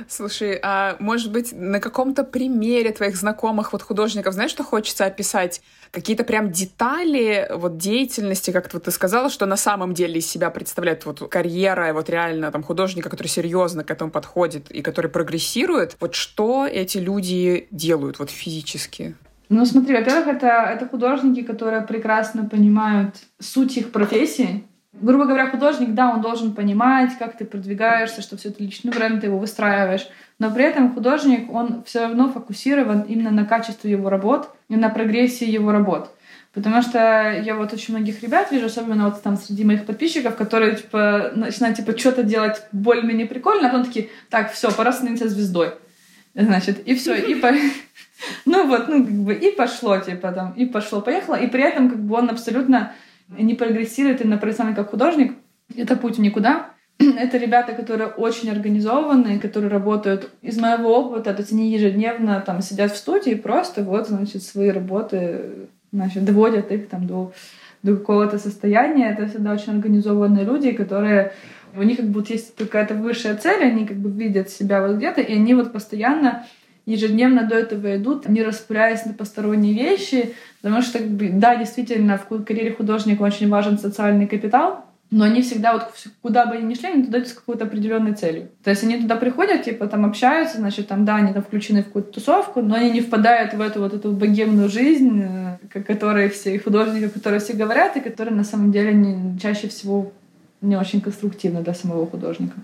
Слушай, а может быть, на каком-то примере твоих знакомых вот художников, знаешь, что хочется описать? Какие-то прям детали вот деятельности, как вот ты сказала, что на самом деле из себя представляет вот карьера, вот реально там художника, который серьезно к этому подходит и который прогрессирует. Вот что эти люди делают вот физически? Ну, смотри, во-первых, это, это художники, которые прекрасно понимают суть их профессии, грубо говоря, художник, да, он должен понимать, как ты продвигаешься, что все это личный бренд, ты его выстраиваешь. Но при этом художник, он все равно фокусирован именно на качестве его работ и на прогрессии его работ. Потому что я вот очень многих ребят вижу, особенно вот там среди моих подписчиков, которые типа начинают типа что-то делать более-менее прикольно, а потом такие, так, все, пора становиться звездой. Значит, и все, и по... *laughs* Ну вот, ну как бы и пошло, типа там, и пошло, поехало, и при этом как бы он абсолютно не прогрессирует именно профессионально как художник, это путь никуда. *clears throat* Это ребята, которые очень организованные, которые работают из моего опыта, то есть они ежедневно там сидят в студии и просто вот, значит, свои работы, значит, доводят их там до, до какого-то состояния. Это всегда очень организованные люди, которые у них как будто есть какая-то высшая цель, они как бы видят себя вот где-то, и они вот постоянно ежедневно до этого идут, не распыляясь на посторонние вещи, потому что, да, действительно, в карьере художника очень важен социальный капитал, но они всегда вот куда бы они ни шли, они туда идут с какой-то определенной целью. То есть они туда приходят, типа там общаются, значит, там, да, они там включены в какую-то тусовку, но они не впадают в эту вот эту богемную жизнь, о э, которой все художники, которые все говорят, и которые на самом деле не, чаще всего не очень конструктивны для самого художника.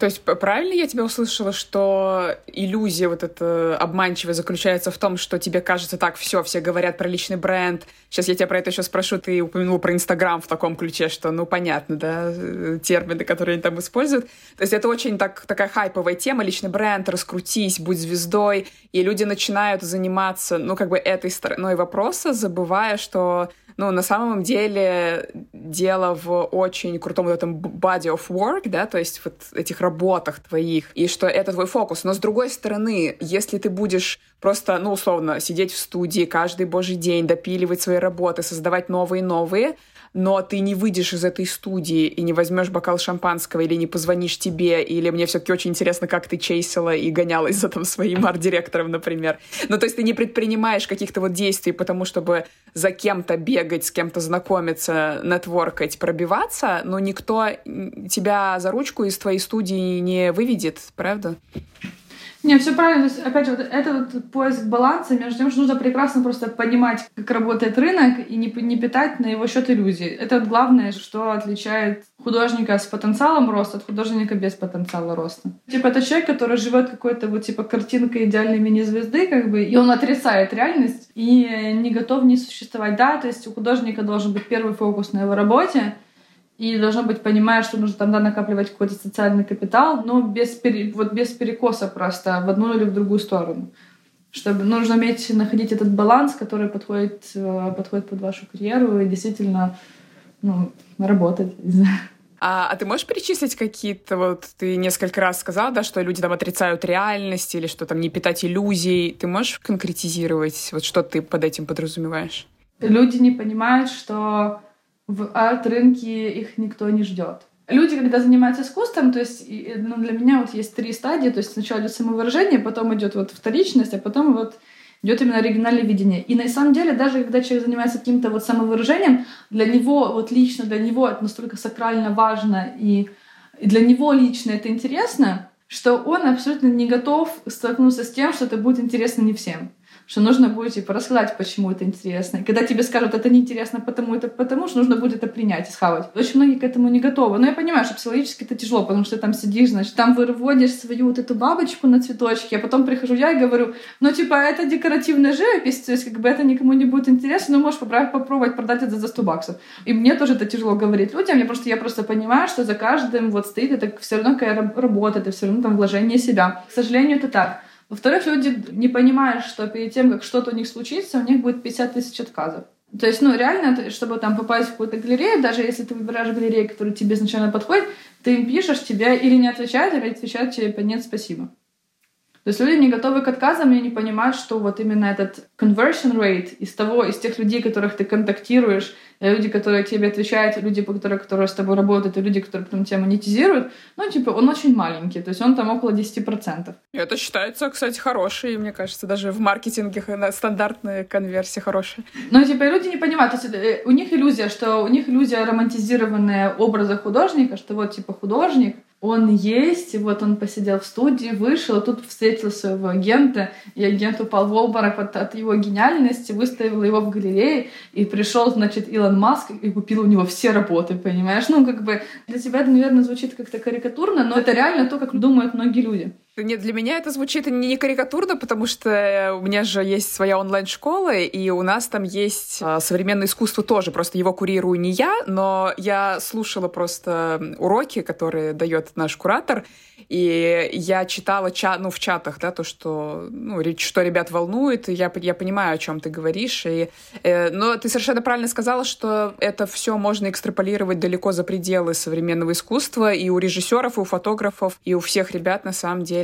То есть правильно я тебя услышала, что иллюзия вот эта обманчивая заключается в том, что тебе кажется так, все, все говорят про личный бренд. Сейчас я тебя про это еще спрошу. Ты упомянула про Инстаграм в таком ключе, что, ну, понятно, да, термины, которые они там используют. То есть это очень так, такая хайповая тема, личный бренд, раскрутись, будь звездой. И люди начинают заниматься, ну, как бы этой стороной вопроса, забывая, что ну, на самом деле дело в очень крутом вот этом body of work, да, то есть вот этих работах твоих, и что это твой фокус. Но с другой стороны, если ты будешь просто, ну, условно, сидеть в студии каждый божий день, допиливать свои работы, создавать новые-новые, но ты не выйдешь из этой студии и не возьмешь бокал шампанского или не позвонишь тебе, или мне все-таки очень интересно, как ты чейсила и гонялась за там своим *laughs* арт-директором, например. Ну, то есть ты не предпринимаешь каких-то вот действий потому, чтобы за кем-то бегать, с кем-то знакомиться, нетворкать, пробиваться, но никто тебя за ручку из твоей студии не выведет, правда? Не, все правильно. То есть, опять же, вот это вот поиск баланса между тем, что нужно прекрасно просто понимать, как работает рынок, и не, не питать на его счет иллюзий. Это вот главное, что отличает художника с потенциалом роста от художника без потенциала роста. Типа это человек, который живет какой-то вот типа картинкой идеальной мини-звезды, как бы, и он отрицает реальность и не готов не существовать. Да, то есть у художника должен быть первый фокус на его работе, и должно быть понимая, что нужно тогда накапливать какой-то социальный капитал, но без, пере, вот без перекоса просто в одну или в другую сторону. Чтобы нужно уметь находить этот баланс, который подходит, э, подходит под вашу карьеру и действительно ну, работать. А, а ты можешь перечислить какие-то, вот ты несколько раз сказала, да, что люди там отрицают реальность или что там не питать иллюзий. Ты можешь конкретизировать, вот что ты под этим подразумеваешь? Люди не понимают, что в арт-рынке их никто не ждет. Люди, когда занимаются искусством, то есть ну, для меня вот есть три стадии, то есть сначала идет самовыражение, потом идет вот вторичность, а потом вот идет именно оригинальное видение. И на самом деле, даже когда человек занимается каким-то вот самовыражением, для него, вот лично для него это настолько сакрально важно, и, и для него лично это интересно, что он абсолютно не готов столкнуться с тем, что это будет интересно не всем что нужно будет типа рассказать, почему это интересно. И когда тебе скажут, это неинтересно, потому это потому, что нужно будет это принять и схавать. Очень многие к этому не готовы. Но я понимаю, что психологически это тяжело, потому что ты там сидишь, значит, там выводишь свою вот эту бабочку на цветочке, а потом прихожу я и говорю, ну, типа, это декоративная живопись, то есть, как бы это никому не будет интересно, но можешь попробовать продать это за 100 баксов. И мне тоже это тяжело говорить людям, я просто, я просто понимаю, что за каждым вот стоит это все равно какая работа, это все равно там вложение себя. К сожалению, это так. Во-вторых, люди не понимают, что перед тем, как что-то у них случится, у них будет 50 тысяч отказов. То есть, ну, реально, чтобы там попасть в какую-то галерею, даже если ты выбираешь галерею, которая тебе изначально подходит, ты им пишешь, тебе или не отвечают, или отвечают тебе нет, спасибо. То есть люди не готовы к отказам и не понимают, что вот именно этот conversion rate из того, из тех людей, которых ты контактируешь, люди, которые тебе отвечают, люди, которые, которые с тобой работают, и люди, которые потом тебя монетизируют, ну, типа, он очень маленький, то есть он там около 10%. Это считается, кстати, хороший, мне кажется, даже в маркетинге стандартная конверсия хорошая. Но, типа, люди не понимают, то есть э, у них иллюзия, что у них иллюзия романтизированная образа художника, что вот, типа, художник — он есть, и вот он посидел в студии, вышел, а тут встретил своего агента, и агент упал в обморок от, от его гениальности, выставил его в галерее, и пришел, значит, Илон Маск и купил у него все работы, понимаешь? Ну, как бы для тебя это, наверное, звучит как-то карикатурно, но это реально то, как думают многие люди. Нет, для меня это звучит не карикатурно, потому что у меня же есть своя онлайн-школа, и у нас там есть а, современное искусство тоже. Просто его курирую не я, но я слушала просто уроки, которые дает наш куратор, и я читала ча ну, в чатах, да, то, что, ну, что ребят волнует, и я, я понимаю, о чем ты говоришь. И, э, но ты совершенно правильно сказала, что это все можно экстраполировать далеко за пределы современного искусства, и у режиссеров, и у фотографов, и у всех ребят, на самом деле,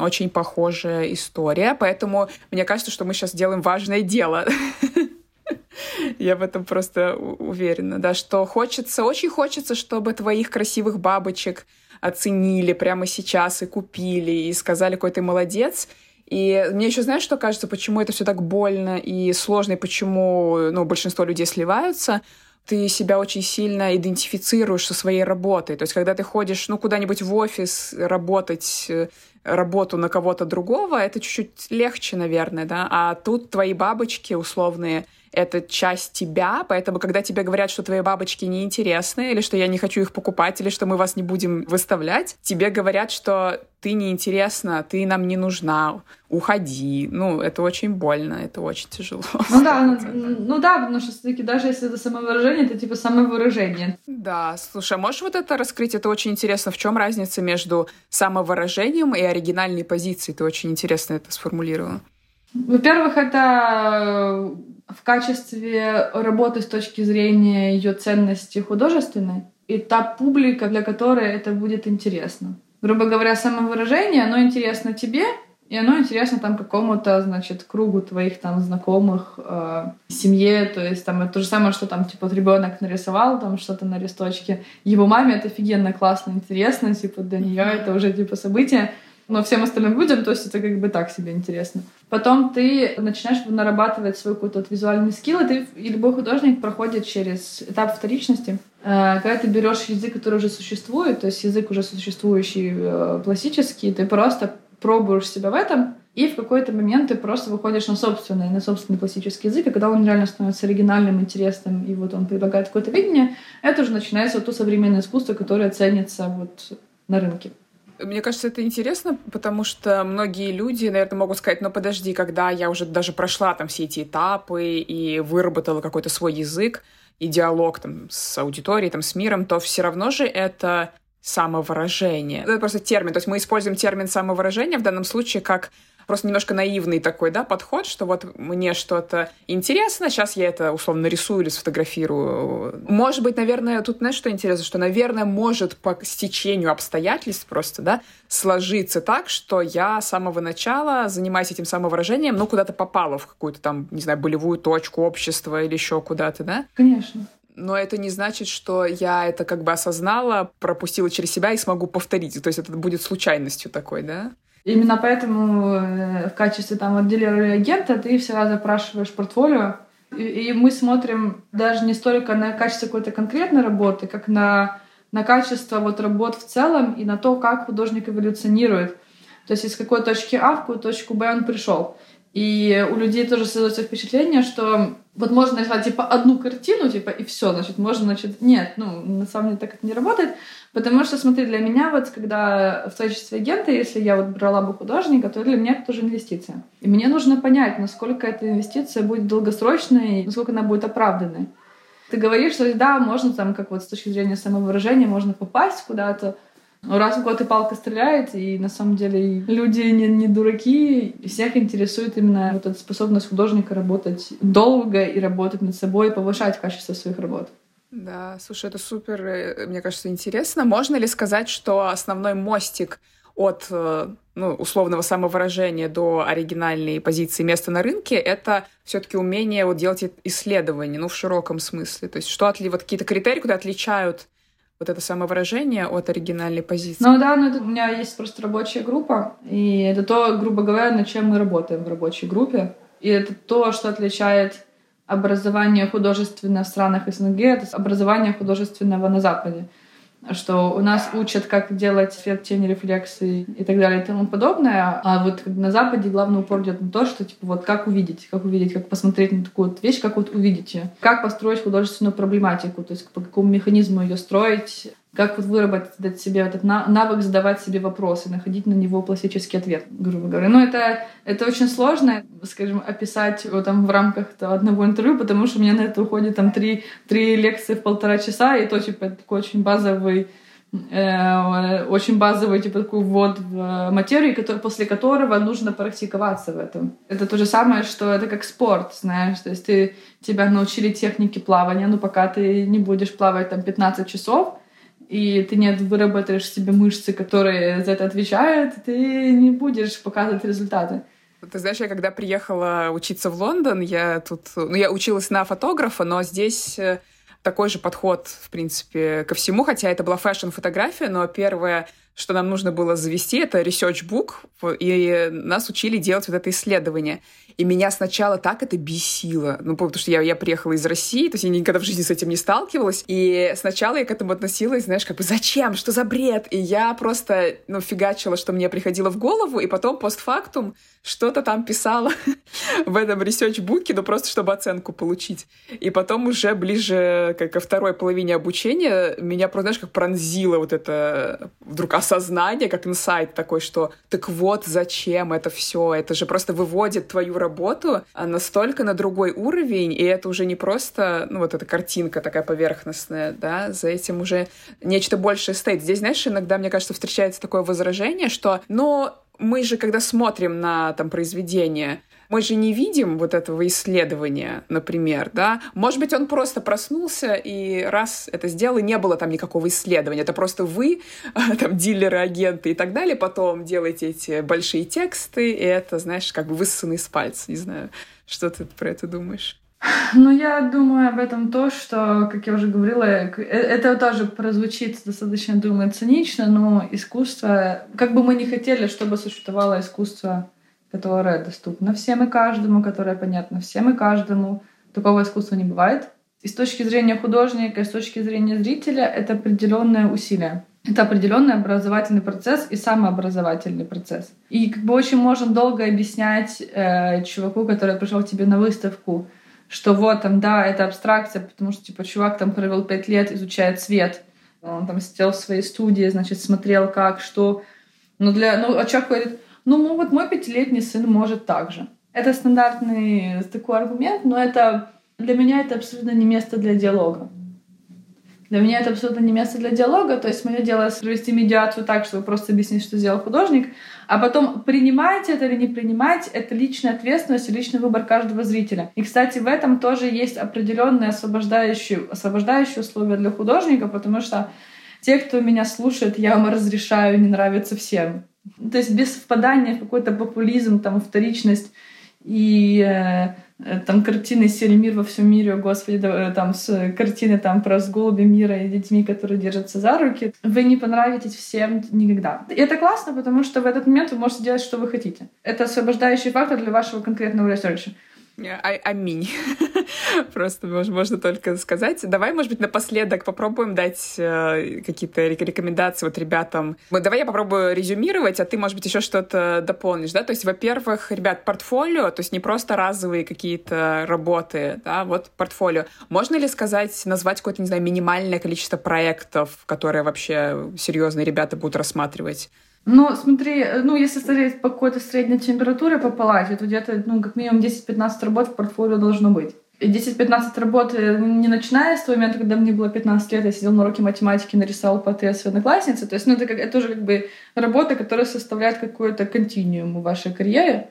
очень похожая история. Поэтому мне кажется, что мы сейчас делаем важное дело. *laughs* Я в этом просто уверена, да, что хочется, очень хочется, чтобы твоих красивых бабочек оценили прямо сейчас и купили, и сказали, какой ты молодец. И мне еще знаешь, что кажется, почему это все так больно и сложно, и почему ну, большинство людей сливаются? Ты себя очень сильно идентифицируешь со своей работой. То есть, когда ты ходишь, ну, куда-нибудь в офис работать, э, работу на кого-то другого, это чуть-чуть легче, наверное, да. А тут твои бабочки условные — это часть тебя, поэтому, когда тебе говорят, что твои бабочки неинтересны, или что я не хочу их покупать, или что мы вас не будем выставлять, тебе говорят, что ты неинтересна, ты нам не нужна, уходи. Ну, это очень больно, это очень тяжело. Ну да, ну, ну да, потому что все-таки даже если это самовыражение, это типа самовыражение. Да, слушай, а можешь вот это раскрыть? Это очень интересно. В чем разница между самовыражением и оригинальной позицией? Ты очень интересно это сформулировала. Во-первых, это в качестве работы с точки зрения ее ценности художественной и та публика, для которой это будет интересно. Грубо говоря, самовыражение, оно интересно тебе, и оно интересно там какому-то, значит, кругу твоих там знакомых, э, семье, то есть там это то же самое, что там, типа, ребенок нарисовал там что-то на листочке, его маме это офигенно классно, интересно, типа, для нее это уже, типа, событие, но всем остальным людям, то есть это как бы так себе интересно. Потом ты начинаешь нарабатывать свой какой-то визуальный скилл, и, ты, и любой художник проходит через этап вторичности, э, когда ты берешь язык, который уже существует, то есть язык уже существующий э, классический, ты просто пробуешь себя в этом, и в какой-то момент ты просто выходишь на собственный, на собственный классический язык, и когда он реально становится оригинальным, интересным, и вот он предлагает какое-то видение, это уже начинается то современное искусство, которое ценится вот на рынке. Мне кажется, это интересно, потому что многие люди, наверное, могут сказать, ну подожди, когда я уже даже прошла там все эти этапы и выработала какой-то свой язык и диалог там с аудиторией, там с миром, то все равно же это самовыражение. Это просто термин. То есть мы используем термин самовыражение в данном случае как просто немножко наивный такой, да, подход, что вот мне что-то интересно, сейчас я это условно нарисую или сфотографирую. Может быть, наверное, тут, знаешь, что интересно, что, наверное, может по стечению обстоятельств просто, да, сложиться так, что я с самого начала, занимаясь этим самовыражением, ну, куда-то попала в какую-то там, не знаю, болевую точку общества или еще куда-то, да? Конечно. Но это не значит, что я это как бы осознала, пропустила через себя и смогу повторить. То есть это будет случайностью такой, да? Именно поэтому э, в качестве там отделера или агента ты всегда запрашиваешь портфолио, и, и мы смотрим даже не столько на качество какой-то конкретной работы, как на, на качество вот работ в целом и на то, как художник эволюционирует. То есть из какой точки А в какую точку Б он пришел. И у людей тоже создается впечатление, что вот можно нарисовать типа одну картину, типа, и все, значит, можно, значит, нет, ну, на самом деле так это не работает, потому что, смотри, для меня вот, когда в качестве агента, если я вот брала бы художника, то для меня это тоже инвестиция. И мне нужно понять, насколько эта инвестиция будет долгосрочной, насколько она будет оправданной. Ты говоришь, что да, можно там, как вот с точки зрения самовыражения, можно попасть куда-то, раз в год и палка стреляет, и на самом деле люди не, не дураки, всех интересует именно вот эта способность художника работать долго и работать над собой, и повышать качество своих работ. Да, слушай, это супер, э, мне кажется, интересно. Можно ли сказать, что основной мостик от э, ну, условного самовыражения до оригинальной позиции места на рынке, это все-таки умение вот делать исследования, ну, в широком смысле. То есть что отли, вот какие-то критерии, куда отличают вот это самовыражение от оригинальной позиции. Ну да, ну это, у меня есть просто рабочая группа, и это то, грубо говоря, над чем мы работаем в рабочей группе. И это то, что отличает образование художественное в странах СНГ, это образование художественного на Западе что у нас учат, как делать свет, тени, рефлексы и так далее и тому подобное. А вот на Западе главный упор идет на то, что типа вот как увидеть, как увидеть, как посмотреть на такую вот вещь, как вот увидеть ее. Как построить художественную проблематику, то есть по какому механизму ее строить, как вот выработать себе этот навык задавать себе вопросы, находить на него пластический ответ, грубо говоря. Но это, это очень сложно, скажем, описать вот, там, в рамках одного интервью, потому что у меня на это уходит там три, три лекции в полтора часа, и то, типа, такой очень базовый э, очень базовый типа такой ввод в материю, который, после которого нужно практиковаться в этом. Это то же самое, что это как спорт, знаешь, то есть ты, тебя научили технике плавания, но пока ты не будешь плавать там 15 часов, и ты не выработаешь себе мышцы, которые за это отвечают, ты не будешь показывать результаты. Ты знаешь, я когда приехала учиться в Лондон, я тут... Ну, я училась на фотографа, но здесь э, такой же подход, в принципе, ко всему, хотя это была фэшн-фотография, но первое, что нам нужно было завести, это research book, и нас учили делать вот это исследование. И меня сначала так это бесило. Ну, потому что я, я приехала из России, то есть я никогда в жизни с этим не сталкивалась. И сначала я к этому относилась, знаешь, как бы зачем? Что за бред? И я просто, ну, фигачила, что мне приходило в голову, и потом постфактум что-то там писала *laughs* в этом research-буке, ну, просто чтобы оценку получить. И потом уже ближе как ко второй половине обучения меня просто, знаешь, как пронзило вот это вдруг осознание, как инсайт такой, что так вот зачем это все, это же просто выводит твою работу а настолько на другой уровень, и это уже не просто, ну, вот эта картинка такая поверхностная, да, за этим уже нечто большее стоит. Здесь, знаешь, иногда, мне кажется, встречается такое возражение, что, ну, мы же, когда смотрим на там произведение, мы же не видим вот этого исследования, например, да. Может быть, он просто проснулся, и раз это сделал, и не было там никакого исследования. Это просто вы, *laughs* там, дилеры, агенты и так далее, потом делаете эти большие тексты, и это, знаешь, как бы высосано из пальца. Не знаю, что ты про это думаешь? Ну, я думаю об этом то, что, как я уже говорила, э, это тоже прозвучит достаточно, думаю, цинично, но искусство, как бы мы не хотели, чтобы существовало искусство которое доступно всем и каждому, которое понятно всем и каждому. Такого искусства не бывает. И с точки зрения художника, и с точки зрения зрителя, это определенное усилие. Это определенный образовательный процесс и самообразовательный процесс. И как бы очень можно долго объяснять э, чуваку, который пришел к тебе на выставку, что вот там, да, это абстракция, потому что, типа, чувак там провел пять лет, изучает цвет. Он там сидел в своей студии, значит, смотрел как, что. Но для... Ну, а человек говорит, ну, ну вот мой пятилетний сын может так же. Это стандартный такой аргумент, но это для меня это абсолютно не место для диалога. Для меня это абсолютно не место для диалога, то есть мое дело провести медиацию так, чтобы просто объяснить, что сделал художник, а потом принимать это или не принимать — это личная ответственность и личный выбор каждого зрителя. И, кстати, в этом тоже есть определенные освобождающие, освобождающие условия для художника, потому что те, кто меня слушает, я вам разрешаю не нравиться всем. То есть без впадания в какой-то популизм, там, вторичность и э, Э, там картины серии «Мир во всем мире», господи, э, там с картины там про с голуби мира и детьми, которые держатся за руки. Вы не понравитесь всем никогда. И это классно, потому что в этот момент вы можете делать, что вы хотите. Это освобождающий фактор для вашего конкретного research а. А аминь. *laughs* Просто можно только сказать. Давай, может быть, напоследок попробуем дать э, какие-то рекомендации вот ребятам. Давай я попробую резюмировать, а ты, может быть, еще что-то дополнишь, да? То есть, во-первых, ребят, портфолио, то есть не просто разовые какие-то работы, да, вот портфолио. Можно ли сказать, назвать какое-то, не знаю, минимальное количество проектов, которые вообще серьезные ребята будут рассматривать? Ну, смотри, ну, если смотреть по какой-то средней температуре по палате, то где-то, ну, как минимум 10-15 работ в портфолио должно быть. 10-15 работ, э, не начиная с того момента, когда мне было 15 лет, я сидел на уроке математики, нарисовал портрет своей одноклассницы. То есть, ну, это, как, это тоже как бы работа, которая составляет какой-то континуум в вашей карьере.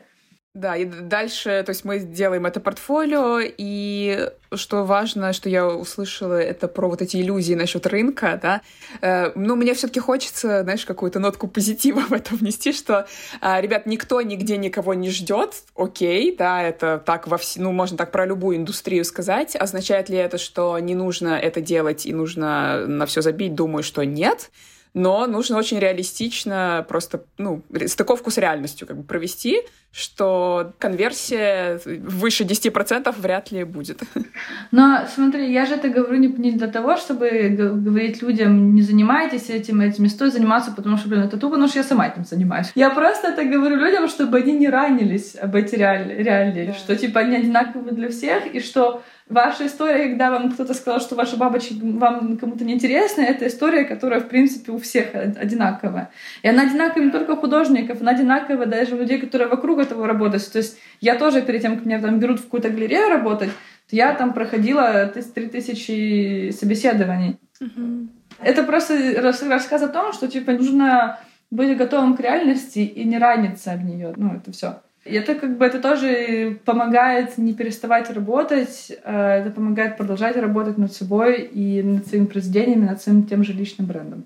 Да, и дальше, то есть мы делаем это портфолио, и что важно, что я услышала, это про вот эти иллюзии насчет рынка, да. Э, ну, мне все-таки хочется, знаешь, какую-то нотку позитива *laughs* в это внести, что, э, ребят, никто нигде никого не ждет, окей, да, это так во вс... ну, можно так про любую индустрию сказать. Означает ли это, что не нужно это делать и нужно на все забить? Думаю, что нет но нужно очень реалистично просто, ну, стыковку с реальностью как бы провести, что конверсия выше 10% вряд ли будет. Но смотри, я же это говорю не, не для того, чтобы говорить людям, не занимайтесь этим, этим, стоит заниматься, потому что, блин, это тупо, потому что я сама этим занимаюсь. Я просто это говорю людям, чтобы они не ранились об эти реалии, реалии да. что типа они одинаковы для всех, и что Ваша история, когда вам кто-то сказал, что ваша бабочка вам кому-то не интересна, это история, которая, в принципе, у всех одинаковая. И она одинаковая не только у художников, она одинаковая даже у людей, которые вокруг этого работают. То есть я тоже перед тем, как меня там берут в какую-то галерею работать, я там проходила 3000 собеседований. Mm-hmm. Это просто рассказ о том, что типа нужно быть готовым к реальности и не раниться об нее. Ну, это все. И это как бы это тоже помогает не переставать работать, э, это помогает продолжать работать над собой и над своими произведениями, над своим тем же личным брендом.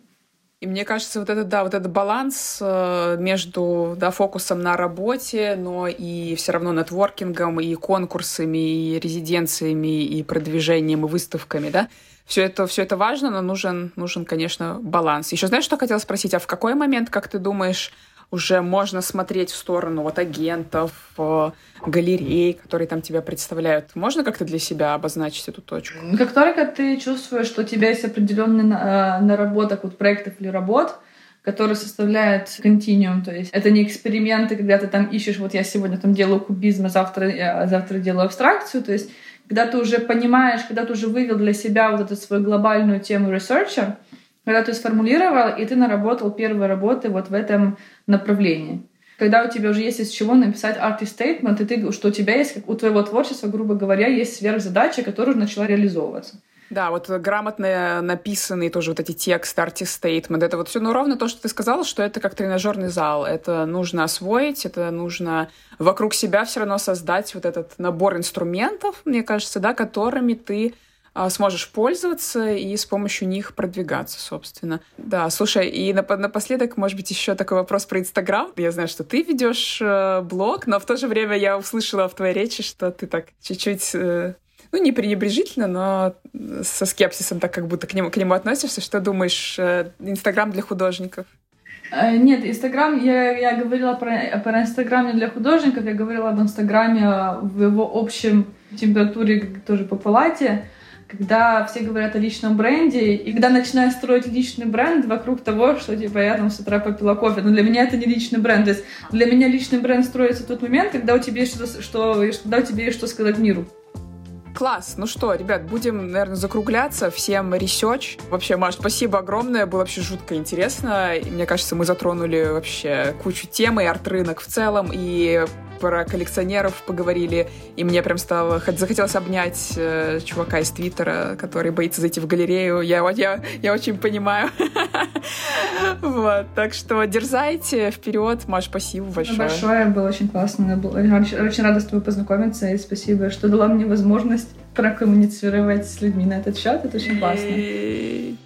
И мне кажется, вот этот, да, вот этот баланс э, между да, фокусом на работе, но и все равно нетворкингом, и конкурсами, и резиденциями, и продвижением, и выставками, да, все это, все это важно, но нужен, нужен, конечно, баланс. Еще знаешь, что хотела спросить? А в какой момент, как ты думаешь, уже можно смотреть в сторону вот агентов, э, галерей, которые там тебя представляют. Можно как-то для себя обозначить эту точку? Как только ты чувствуешь, что у тебя есть определенный э, наработок вот проектов или работ, который составляет континуум, то есть это не эксперименты, когда ты там ищешь, вот я сегодня там делаю кубизм, а завтра, а завтра делаю абстракцию, то есть когда ты уже понимаешь, когда ты уже вывел для себя вот эту свою глобальную тему research а, когда ты сформулировал, и ты наработал первые работы вот в этом направлении. Когда у тебя уже есть из чего написать artist statement, и ты, что у тебя есть, у твоего творчества, грубо говоря, есть сверхзадача, которая начала реализовываться. Да, вот грамотно написанные тоже вот эти тексты, artist statement, это вот все, ну, ровно то, что ты сказала, что это как тренажерный зал. Это нужно освоить, это нужно вокруг себя все равно создать вот этот набор инструментов, мне кажется, да, которыми ты сможешь пользоваться и с помощью них продвигаться, собственно. Да, слушай, и напоследок, может быть, еще такой вопрос про Инстаграм. Я знаю, что ты ведешь э, блог, но в то же время я услышала в твоей речи, что ты так чуть-чуть э, ну, не пренебрежительно, но со скепсисом так как будто к нему, к нему относишься. Что думаешь, э, Инстаграм для художников? Нет, Инстаграм, я, я говорила про, про Инстаграм не для художников, я говорила об Инстаграме в его общем температуре тоже по палате когда все говорят о личном бренде, и когда начинаю строить личный бренд вокруг того, что типа я там с утра попила кофе, но для меня это не личный бренд. То есть для меня личный бренд строится в тот момент, когда у тебя есть что, что когда у тебя есть что сказать миру. Класс. Ну что, ребят, будем, наверное, закругляться. Всем research. Вообще, Маш, спасибо огромное. Было вообще жутко интересно. И, мне кажется, мы затронули вообще кучу тем и арт-рынок в целом, и про коллекционеров поговорили, и мне прям стало, захотелось обнять э, чувака из Твиттера, который боится зайти в галерею. Я, я, я очень понимаю. *laughs* Вот, так что дерзайте вперед. Маш, спасибо большое. Большое, было очень классно. Я была очень рада с тобой познакомиться, и спасибо, что дала мне возможность прокоммуницировать с людьми на этот счет. Это очень классно.